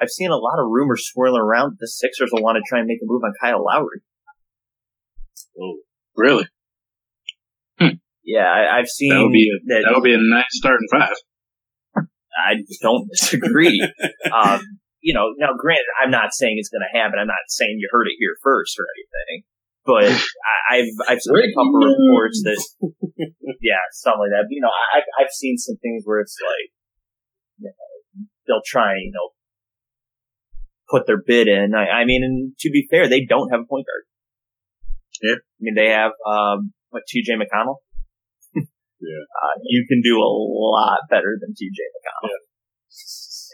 I've seen a lot of rumors swirling around that the Sixers will want to try and make a move on Kyle Lowry. Oh Really, Yeah, I, I've seen that would be a, that. that would be a nice starting five. I don't disagree. um, you know, now granted, I'm not saying it's going to happen. I'm not saying you heard it here first or anything, but I, I've I've seen a couple of reports that, yeah, something like that. But, you know, I, I've I've seen some things where it's like, you know, they'll try, and, you know, put their bid in. I, I mean, and to be fair, they don't have a point guard. Yeah. I mean, they have um, what T.J. McConnell. Yeah. Uh, you can do a lot better than T.J. McConnell.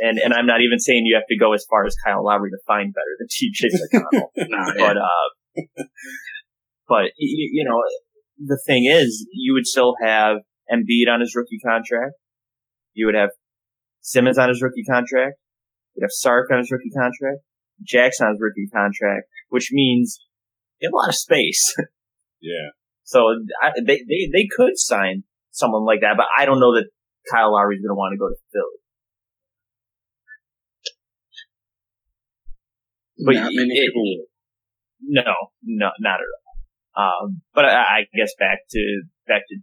And and I'm not even saying you have to go as far as Kyle Lowry to find better than T.J. McConnell. Nah, but uh, but you, you know, the thing is, you would still have Embiid on his rookie contract. You would have Simmons on his rookie contract. You'd have Saric on his rookie contract. Jackson on his rookie contract, which means you have a lot of space. yeah, So I, they, they they could sign someone like that, but I don't know that Kyle Lowry's going to want to go to Philly. But Not many it- people. No, no, not at all. Um, but I, I guess back to back to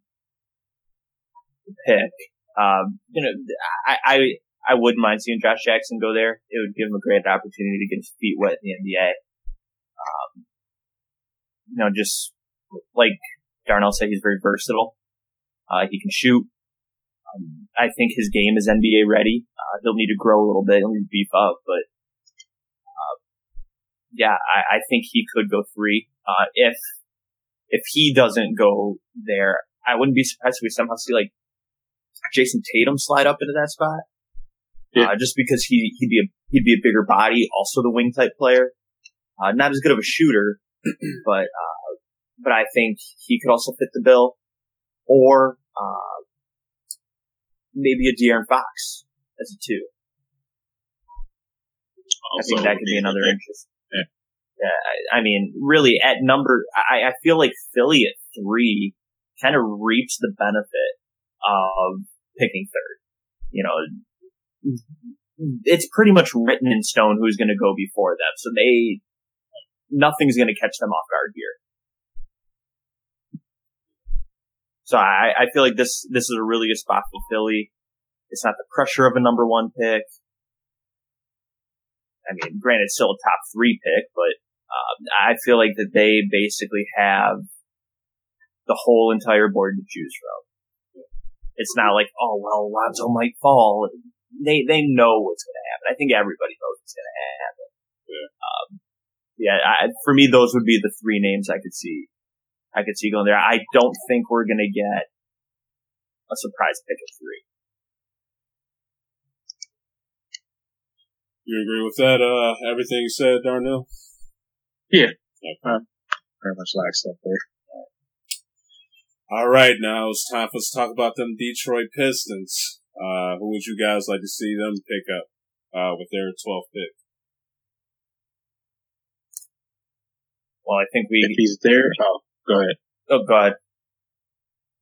the pick. Um, you know, I, I I wouldn't mind seeing Josh Jackson go there. It would give him a great opportunity to get his feet wet in the NBA. Um, you know, just like Darnell said, he's very versatile. Uh, he can shoot. Um, I think his game is NBA ready. Uh, he'll need to grow a little bit. He'll need to beef up, but yeah, I, I think he could go three. Uh, if if he doesn't go there, I wouldn't be surprised if we somehow see like Jayson Tatum slide up into that spot. Yeah. Uh, just because he he'd be a he'd be a bigger body, also the wing type player. Uh, not as good of a shooter, but uh, but I think he could also fit the bill, or uh, maybe a De'Aaron Fox as a two. I think that could be another interest. Yeah. Yeah, I, I mean, really, at number, I, I feel like Philly at three kind of reaps the benefit of picking third. You know, it's pretty much written in stone who's going to go before them, so they nothing's going to catch them off guard here. So I, I feel like this this is a really good spot for Philly. It's not the pressure of a number one pick. I mean, granted, still a top three pick, but um, I feel like that they basically have the whole entire board to choose from. It's not like, oh well, Lonzo might fall. They they know what's going to happen. I think everybody knows what's going to happen. Yeah. Um, yeah. I, for me, those would be the three names I could see. I could see going there. I don't think we're going to get a surprise pick of three. you agree with that? Uh, everything you said, Darnell. Yeah. Okay. Very much like stuff there. All right, now it's time for us to talk about them Detroit Pistons. Uh, who would you guys like to see them pick up uh, with their 12th pick? Well, I think we. If he's there, oh, go ahead. Oh God,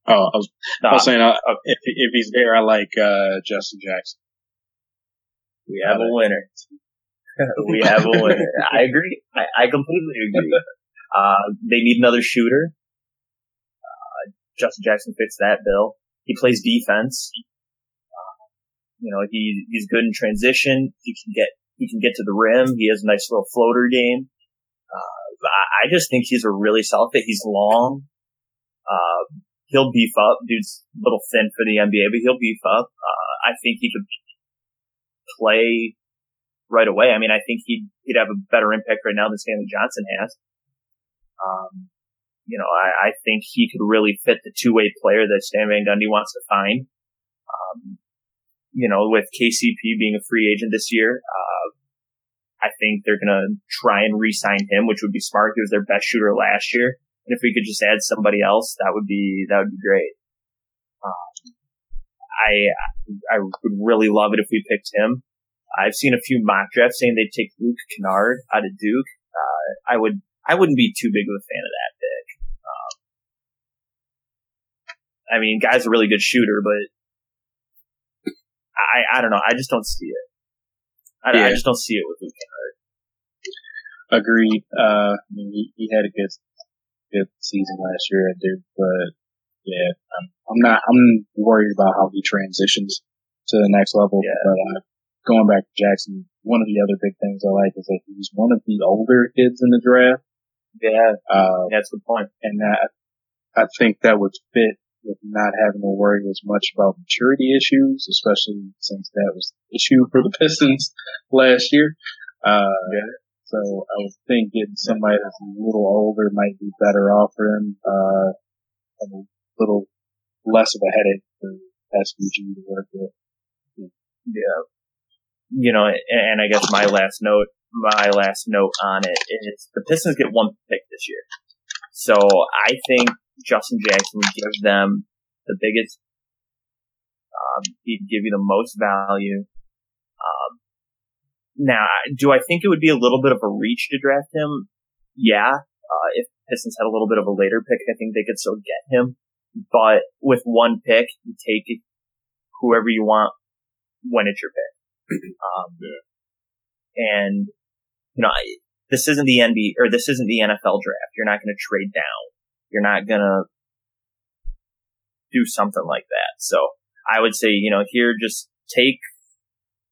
Oh, I was, no, I was saying, uh, if if he's there, I like uh, Justin Jackson. we have a winner. we have a winner. I agree. I, I completely agree. Uh, they need another shooter. Uh, Justin Jackson fits that bill. He plays defense. Uh, you know, he he's good in transition. He can get he can get to the rim. He has a nice little floater game. I I just think he's a really solid fit. He's long. Uh, he'll beef up. Dude's a little thin for the NBA, but he'll beef up. Uh, I think he could play right away. I mean, I think he'd he'd have a better impact right now than Stanley Johnson has. Um, you know, I, I think he could really fit the two way player that Stan Van Gundy wants to find. Um, you know, with KCP being a free agent this year, uh, I think they're gonna try and re-sign him, which would be smart. He was their best shooter last year, and if we could just add somebody else, that would be that would be great. Um, I I would really love it if we picked him. I've seen a few mock drafts saying they'd take Luke Kennard out of Duke. Uh, I would I wouldn't be too big of a fan of that pick. Um, I mean, guy's a really good shooter, but I I don't know. I just don't see it. I, yeah. I just don't see it with Luke Kennard. Agreed. Uh, I mean, he, he had a good good season last year at Duke, but yeah, I'm, I'm not. I'm worried about how he transitions to the next level. Yeah. But uh, going back to Jackson, one of the other big things I like is that he's one of the older kids in the draft. Yeah, uh, that's the point. And that, I think that would fit with not having to worry as much about maturity issues, especially since that was the issue for the Pistons last year. Uh, yeah. So I would think getting somebody that's a little older might be better off for him, uh, a little less of a headache for SVG to work with. Yeah. You know, and I guess my last note my last note on it is the Pistons get one pick this year. So I think Justin Jackson would give them the biggest, um, he'd give you the most value. Um, now, do I think it would be a little bit of a reach to draft him? Yeah. Uh, if Pistons had a little bit of a later pick, I think they could still get him. But with one pick, you take whoever you want when it's your pick. Um, yeah. And you know, this isn't the NBA or this isn't the NFL draft. You're not going to trade down. You're not going to do something like that. So I would say, you know, here just take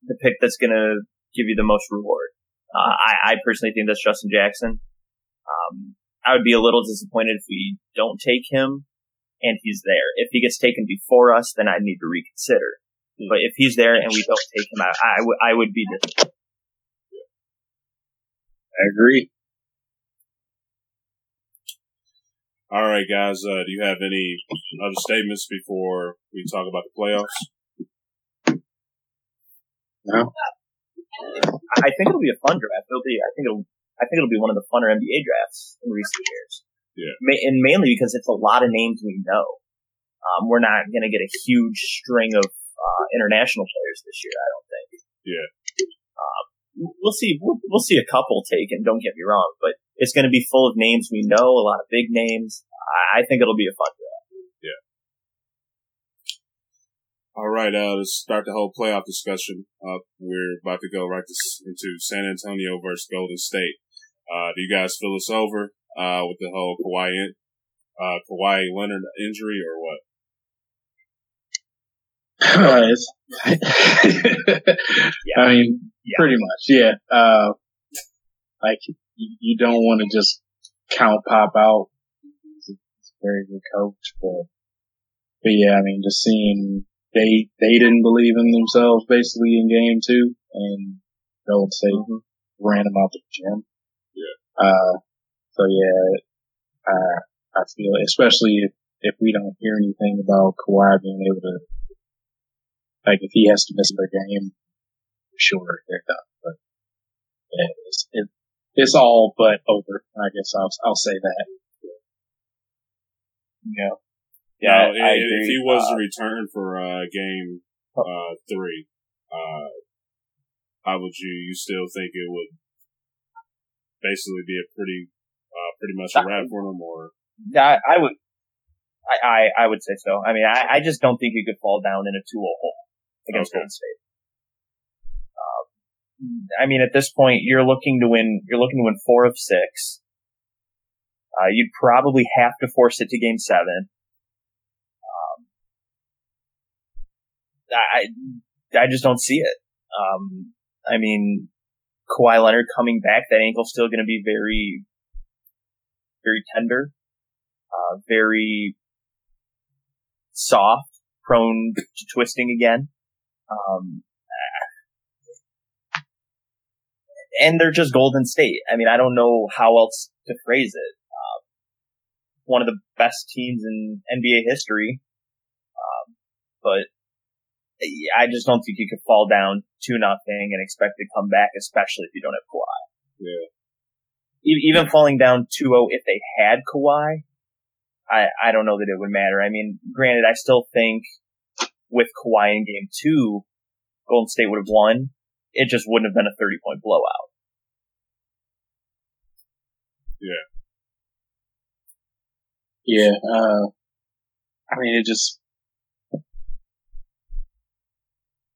the pick that's going to give you the most reward. Uh, I, I personally think that's Justin Jackson. Um, I would be a little disappointed if we don't take him and he's there. If he gets taken before us, then I need to reconsider. But if he's there and we don't take him, out, I, I, w- I would be disappointed. I agree. All right, guys. Uh, do you have any other statements before we talk about the playoffs? No. I think it'll be a fun draft. It'll be. I think it'll. I think it'll be one of the funner NBA drafts in recent years. Yeah. Ma- and mainly because it's a lot of names we know. Um, we're not going to get a huge string of uh, international players this year. I don't think. Yeah we'll see. We'll, we'll see a couple taken. Don't get me wrong, but it's going to be full of names we know, a lot of big names. I think it'll be a fun draft. Yeah. All right. Uh, let's start the whole playoff discussion. Uh, we're about to go right to, into San Antonio versus Golden State. Uh, do you guys fill us over uh, with the whole Kawhi, uh, Kawhi Leonard injury or what? Uh, yeah. I mean, yeah. pretty much, yeah. Uh, like you, you don't want to just count Pop out. He's a very good coach, but but yeah, I mean, just seeing they they didn't believe in themselves basically in game two, and Golden State mm-hmm. ran them out the gym. Yeah. Uh, so yeah, uh, I feel especially if, if we don't hear anything about Kawhi being able to like if he has to miss a game, sure they're done. But yeah, it's, it, it's all but over. I guess I'll I'll say that. Yeah. Yeah, now, I, if he was uh, to return for uh, game uh, three, uh, how would you? You still think it would basically be a pretty, uh, pretty much a wrap for him, or? I, I would, I, I, I would say so. I mean, I, I just don't think he could fall down in a 2-0 hole against okay. Golden State. I mean, at this point, you're looking to win. You're looking to win four of six. Uh, you'd probably have to force it to game seven. Um, I I just don't see it. Um, I mean, Kawhi Leonard coming back, that ankle's still going to be very, very tender, uh, very soft, prone to twisting again. Um, and they're just Golden State. I mean, I don't know how else to phrase it. Um, one of the best teams in NBA history, um, but I just don't think you could fall down two nothing and expect to come back, especially if you don't have Kawhi. Yeah. Even falling down 2-0 if they had Kawhi, I, I don't know that it would matter. I mean, granted, I still think with Kawhi in game two, Golden State would have won. It just wouldn't have been a 30 point blowout. Yeah. Yeah, uh, I mean, it just,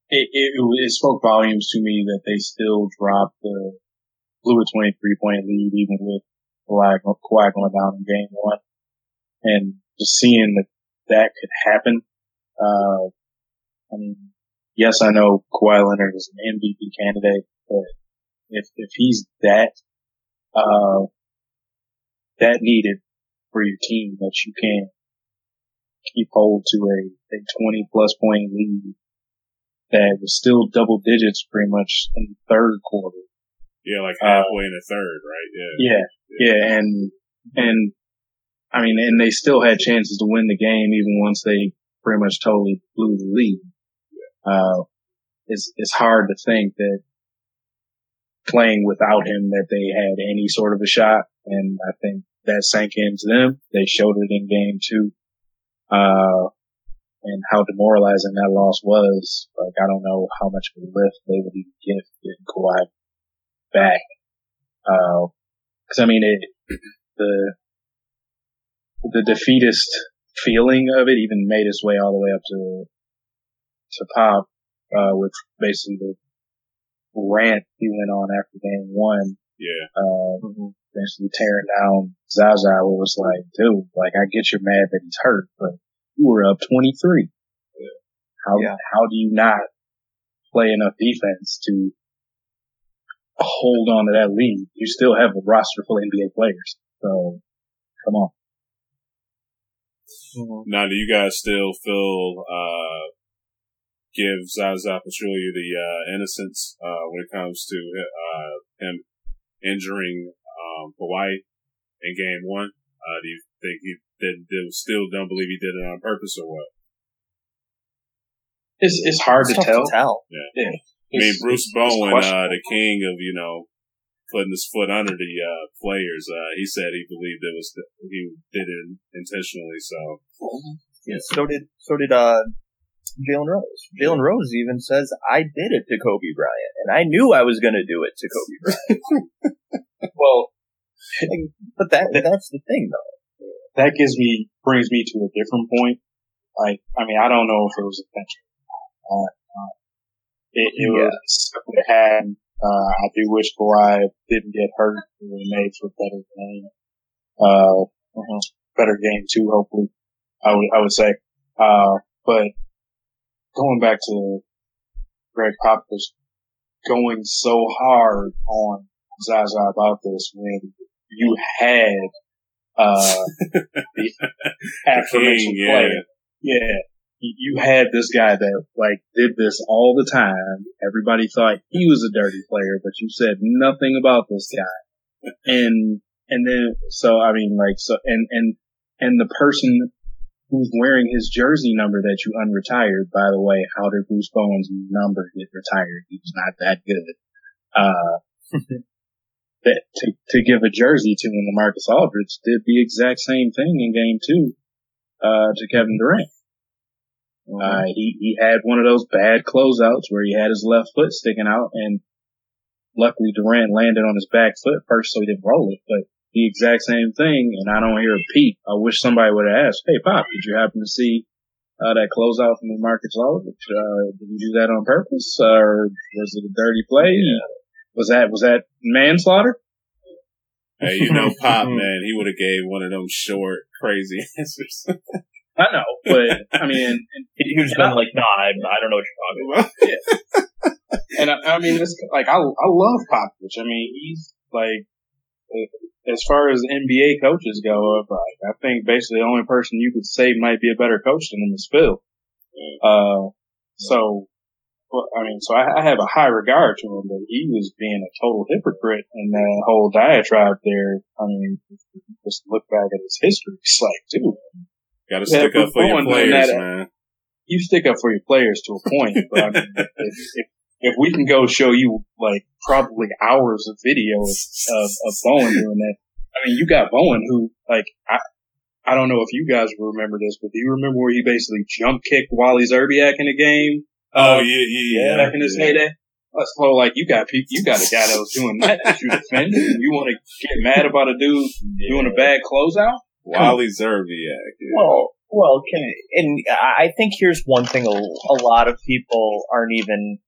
it, it, it spoke volumes to me that they still dropped the, blew a 23 point lead even with Kawhi, Kawhi going down in game one. And just seeing that that could happen, uh, I mean, yes, I know Kawhi Leonard is an MVP candidate, but if, if he's that, uh, that needed for your team that you can keep hold to a, a 20 plus point lead that was still double digits pretty much in the third quarter. Yeah, like halfway uh, in the third, right? Yeah. yeah. Yeah. Yeah. And, and I mean, and they still had chances to win the game even once they pretty much totally blew the lead. Uh, it's, it's hard to think that playing without him that they had any sort of a shot. And I think that sank into them. They showed it in game two. Uh, and how demoralizing that loss was. Like, I don't know how much of a lift they would even get getting Kawhi back. Uh, cause I mean, it, the, the defeatist feeling of it even made its way all the way up to, to Pop, uh, with basically the rant he went on after game one. Yeah. Uh, mm-hmm. basically tearing down Zaza was like, dude, like I get you're mad that he's hurt, but you were up 23. Yeah. How, yeah. how do you not play enough defense to hold on to that lead? You still have a roster full of NBA players. So come on. Mm-hmm. Now, do you guys still feel, uh, give Zaza Pachulia the, uh, innocence, uh, when it comes to, uh, him injuring, um, Kawhi in game one? Uh, do you think he did, did, still don't believe he did it on purpose or what? It's, it's hard it's to, tell. to, tell. Yeah. yeah. I mean, Bruce Bowen, uh, the king of, you know, putting his foot under the uh, players. Uh, he said he believed it was he did it intentionally. So yeah, so did so did uh, Jalen Rose. Jalen Rose even says I did it to Kobe Bryant, and I knew I was going to do it to Kobe Bryant. well, but that that's the thing though. That gives me brings me to a different point. Like, I mean, I don't know if it was intentional. Uh, uh, it, it yeah. was it had uh, I do wish Kawhi didn't get hurt. It would made for a better game. Uh, uh-huh. better game too, hopefully. I would, I would say. Uh, but going back to Gregg Popovich going so hard on Zaza about this when you had, uh, the aforementioned player. Yeah you had this guy that like did this all the time. Everybody thought he was a dirty player, but you said nothing about this guy. And, and then, so I mean like, so, and, and, and the person who's wearing his jersey number that you unretired, by the way, how did Bruce Bowen's number get retired? He was not that good. Uh, that to, to give a jersey to him, LaMarcus Aldridge did the exact same thing in game two, uh, to Kevin Durant. Mm-hmm. Uh, he, he had one of those bad closeouts where he had his left foot sticking out and luckily Durant landed on his back foot first so he didn't roll it, but the exact same thing and I don't hear a peep. I wish somebody would have asked, Hey Pop, did you happen to see uh, that closeout from LaMarcus Aldridge? Uh, did you do that on purpose or was it a dirty play? Yeah. Was that, was that manslaughter? Hey, you know, Pop, man, he would have gave one of them short, crazy answers. I know, but I mean, he was kind of like, "No, nah, I, I don't know what you're talking about." yeah. and I, I, mean, it's like I I love Popovich. I mean, he's like as far as NBA coaches go, like, I think basically the only person you could say might be a better coach than him is Phil. Uh, so, well, I mean, so I, I, have a high regard to him, but he was being a total hypocrite in that whole diatribe there. I mean, just look back at his history. It's like, dude. Gotta stick up for your players, that, man. You stick up for your players to a point, but I mean, if, if, if we can go show you like probably hours of video of, of Bowen doing that, I mean, you got Bowen who, like, I, I don't know if you guys remember this, but do you remember where he basically jump kicked Wally Szczerbiak in a game? Oh, uh, yeah, yeah, yeah. Back in his yeah. heyday? That's whole like you got people, you got a guy that was doing that that you defended, and you want to get mad about a dude yeah. doing a bad closeout? Wally Szczerbiak. Yeah. Well, well, can and I think here's one thing a, a lot of people aren't even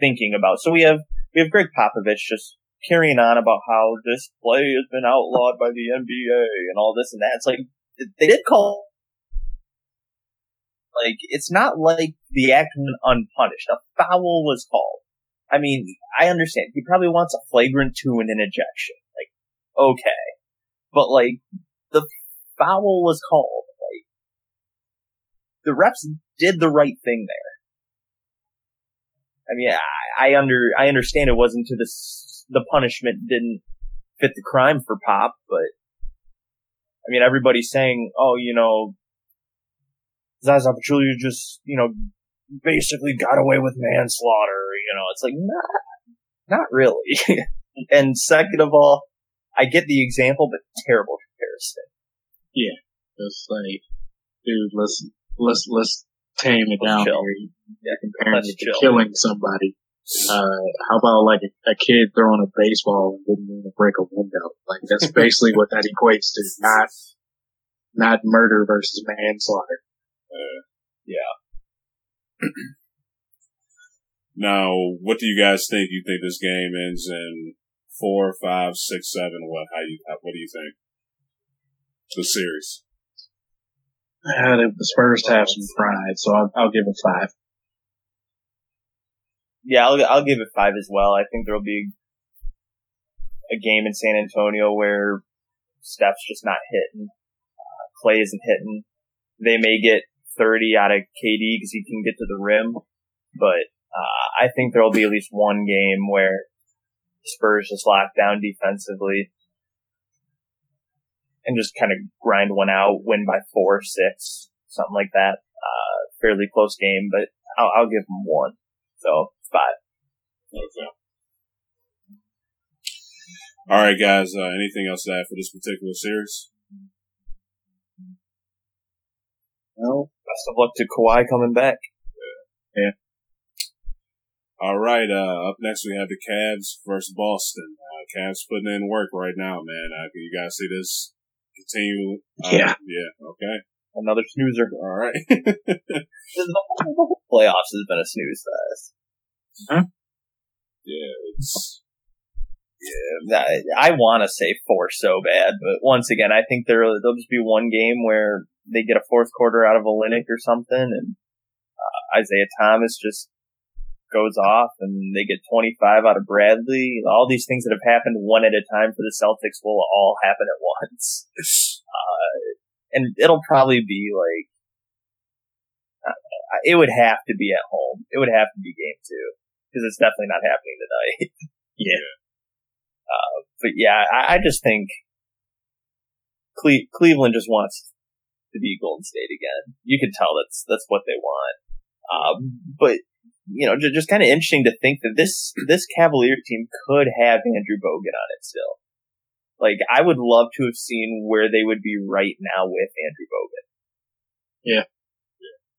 thinking about. So we have we have Gregg Popovich just carrying on about how this play has been outlawed by the NBA and all this and that. It's like they did call. Like it's not like the act went unpunished. A foul was called. I mean, I understand he probably wants a flagrant two and an ejection. Like, okay, but like the foul was called. Like the refs did the right thing there. I mean, I, I under I understand it wasn't to the the punishment didn't fit the crime for Pop, but I mean, everybody's saying, oh, you know, Zaza Pachulia just, you know, basically got away with manslaughter. You know, it's like, not, not really. and second of all, I get the example, but terrible comparison. Yeah, it's like, dude, let's let's let's tame it down chill. here. Yeah, comparing it to killing somebody. Uh, how about like a, a, kid throwing a baseball and didn't mean to break a window? Like that's basically what that equates to. Not, not murder versus manslaughter. Uh, yeah. now, what do you guys think? You think this game ends in four, five, six, seven? What? How you? How, what do you think? The series. Uh, the Spurs have some pride, so I'll, I'll give it five yeah, I'll I'll give it five as well. I think there'll be a game in San Antonio where Steph's just not hitting, uh, Klay isn't hitting. They may get 30 out of KD because he can get to the rim, but uh, I think there'll be at least one game where Spurs just lock down defensively and just kind of grind one out, win by four, six, something like that. Uh, fairly close game, but I'll, I'll give them one. So five. Okay. All right, guys. Uh, anything else to add for this particular series? No. Best of luck to Kawhi coming back. Yeah. yeah. All right. Uh, up next we have the Cavs versus Boston. Uh, Cavs putting in work right now, man. Uh, you guys see this continue? Uh, yeah. Yeah. Okay. Another snoozer. All right. the whole playoffs has been a snooze fest. Huh? Yeah, it's. Yeah, I, I want to say four so bad, but once again, I think there there'll just be one game where they get a fourth quarter out of Olynyk or something, and uh, Isaiah Thomas just goes off, and they get 25 out of Bradley. All these things that have happened one at a time for the Celtics will all happen at once, uh, and it'll probably be like uh, it would have to be at home. It would have to be game two because it's definitely not happening tonight. yeah. Uh, but yeah, I, I just think Cle- Cleveland just wants to be Golden State again. You can tell that's that's what they want. Um, but you know, just, just kind of interesting to think that this this Cavalier team could have Andrew Bogut on it still. Like, I would love to have seen where they would be right now with Andrew Bogut. Yeah.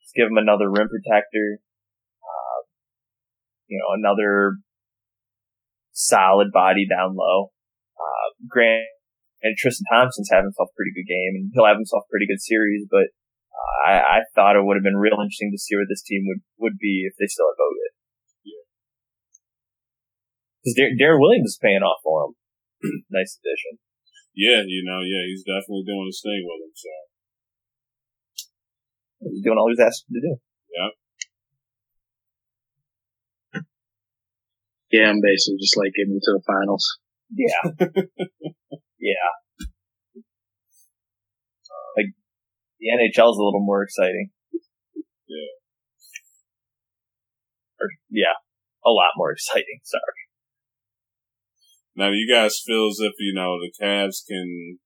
Just give him another rim protector you know, another solid body down low. Uh, Grant and Tristan Thompson's having himself a pretty good game, and he'll have himself a pretty good series. But uh, I, I thought it would have been real interesting to see where this team would would be if they still had Bogut. Yeah, because Deron Williams is paying off for him. nice addition. Yeah, you know, yeah, he's definitely doing his thing with him. So he's doing all he's asked to do. Yeah. Yeah, I'm basically just like getting to the finals. Yeah. yeah. Like the NHL is a little more exciting. Yeah. Or, yeah, a lot more exciting. Sorry. Now, do you guys feel as if you know the Cavs can,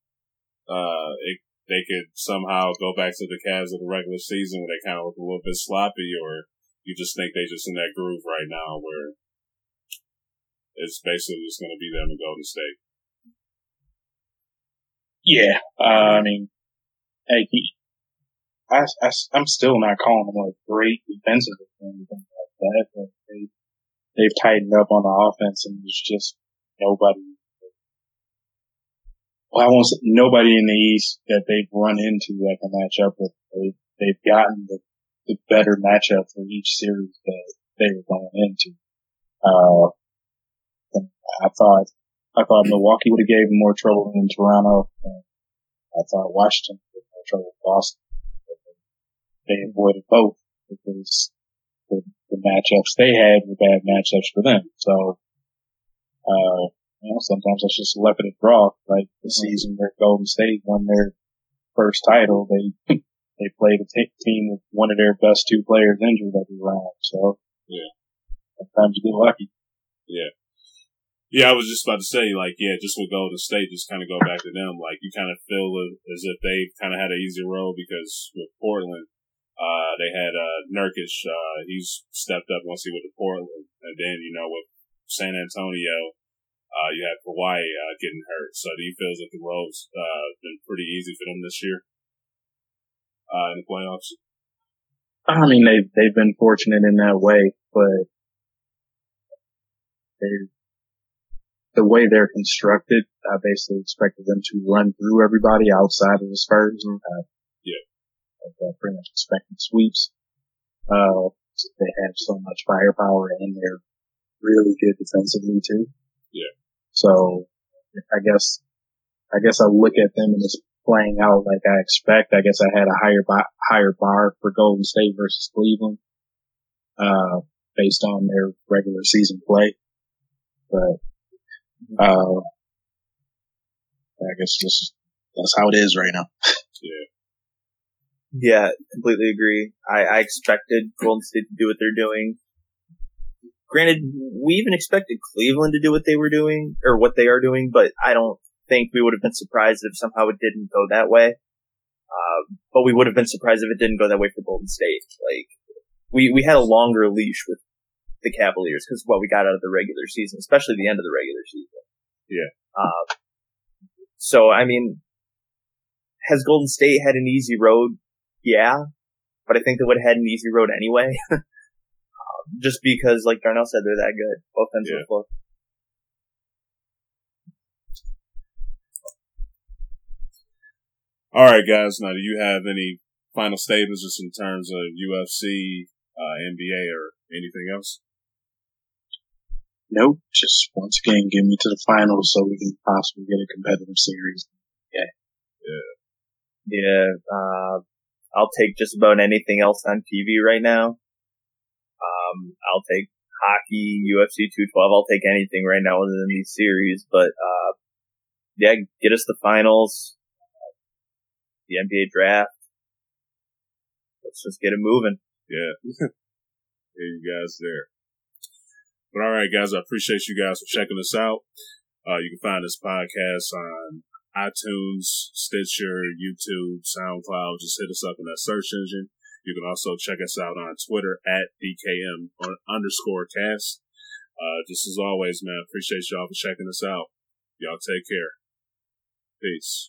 uh, it, they could somehow go back to the Cavs of the regular season where they kind of look a little bit sloppy, or you just think they just in that groove right now where it's basically just going to be them and Golden State. Yeah, uh, I mean, hey, he, I, I, I'm still not calling them like great defensive or anything like that, but they, they've tightened up on the offense and it's just nobody. Well, I won't say nobody in the East that they've run into that can match up with. They, they've gotten the, the better matchup for each series that they were going into. Uh, I thought, I thought Milwaukee would have gave them more trouble than Toronto. I thought Washington would have more trouble than Boston. They avoided both because the, the matchups they had were bad matchups for them. So, uh, you know, sometimes that's just left it draw. Like the season where Golden State won their first title, they, they played a t- team with one of their best two players injured every round. So, yeah, sometimes you get lucky. Yeah. Yeah, I was just about to say, like, yeah, just with Golden State, just kind of go back to them. Like, you kind of feel as if they kind of had an easy road because with Portland, uh, they had, uh, Nurkic, uh, he's stepped up once he went to Portland. And then, you know, with San Antonio, uh, you had Kawhi, uh, getting hurt. So he feels that the road's, uh, been pretty easy for them this year, uh, in the playoffs? I mean, they, they've been fortunate in that way, but the way they're constructed, I basically expected them to run through everybody outside of the Spurs. Uh, Uh, pretty much expecting sweeps. Uh, they have so much firepower and they're really good defensively too. Yeah. So I guess, I guess I look at them and it's playing out like I expect. I guess I had a higher, bar, higher bar for Golden State versus Cleveland, uh, based on their regular season play. But uh, I guess this that's how it is right now. yeah. Yeah, completely agree. I, I expected Golden State to do what they're doing. Granted, we even expected Cleveland to do what they were doing, or what they are doing, but I don't think we would have been surprised if somehow it didn't go that way. Uh, but we would have been surprised if it didn't go that way for Golden State. Like, we, we had a longer leash with the Cavaliers because what we got out of the regular season, especially the end of the regular season. Yeah. Uh, so I mean, has Golden State had an easy road? Yeah, but I think they would have had an easy road anyway. uh, just because, like Darnell said, they're that good offensively. Yeah. All right, guys. Now, do you have any final statements just in terms of UFC, uh, NBA, or anything else? Nope. Just once again, get me to the finals so we can possibly get a competitive series. Yeah. Yeah. Yeah. Uh, I'll take just about anything else on TV right now. Um, I'll take hockey, UFC 212. I'll take anything right now other than these series, but, uh, yeah, get us the finals, the NBA draft. Let's just get it moving. Yeah. You guys there. But all right, guys, I appreciate you guys for checking us out. Uh, you can find this podcast on iTunes, Stitcher, YouTube, SoundCloud. Just hit us up in that search engine. You can also check us out on Twitter at DKM underscore cast. Uh, just as always, man, appreciate y'all for checking us out. Y'all take care. Peace.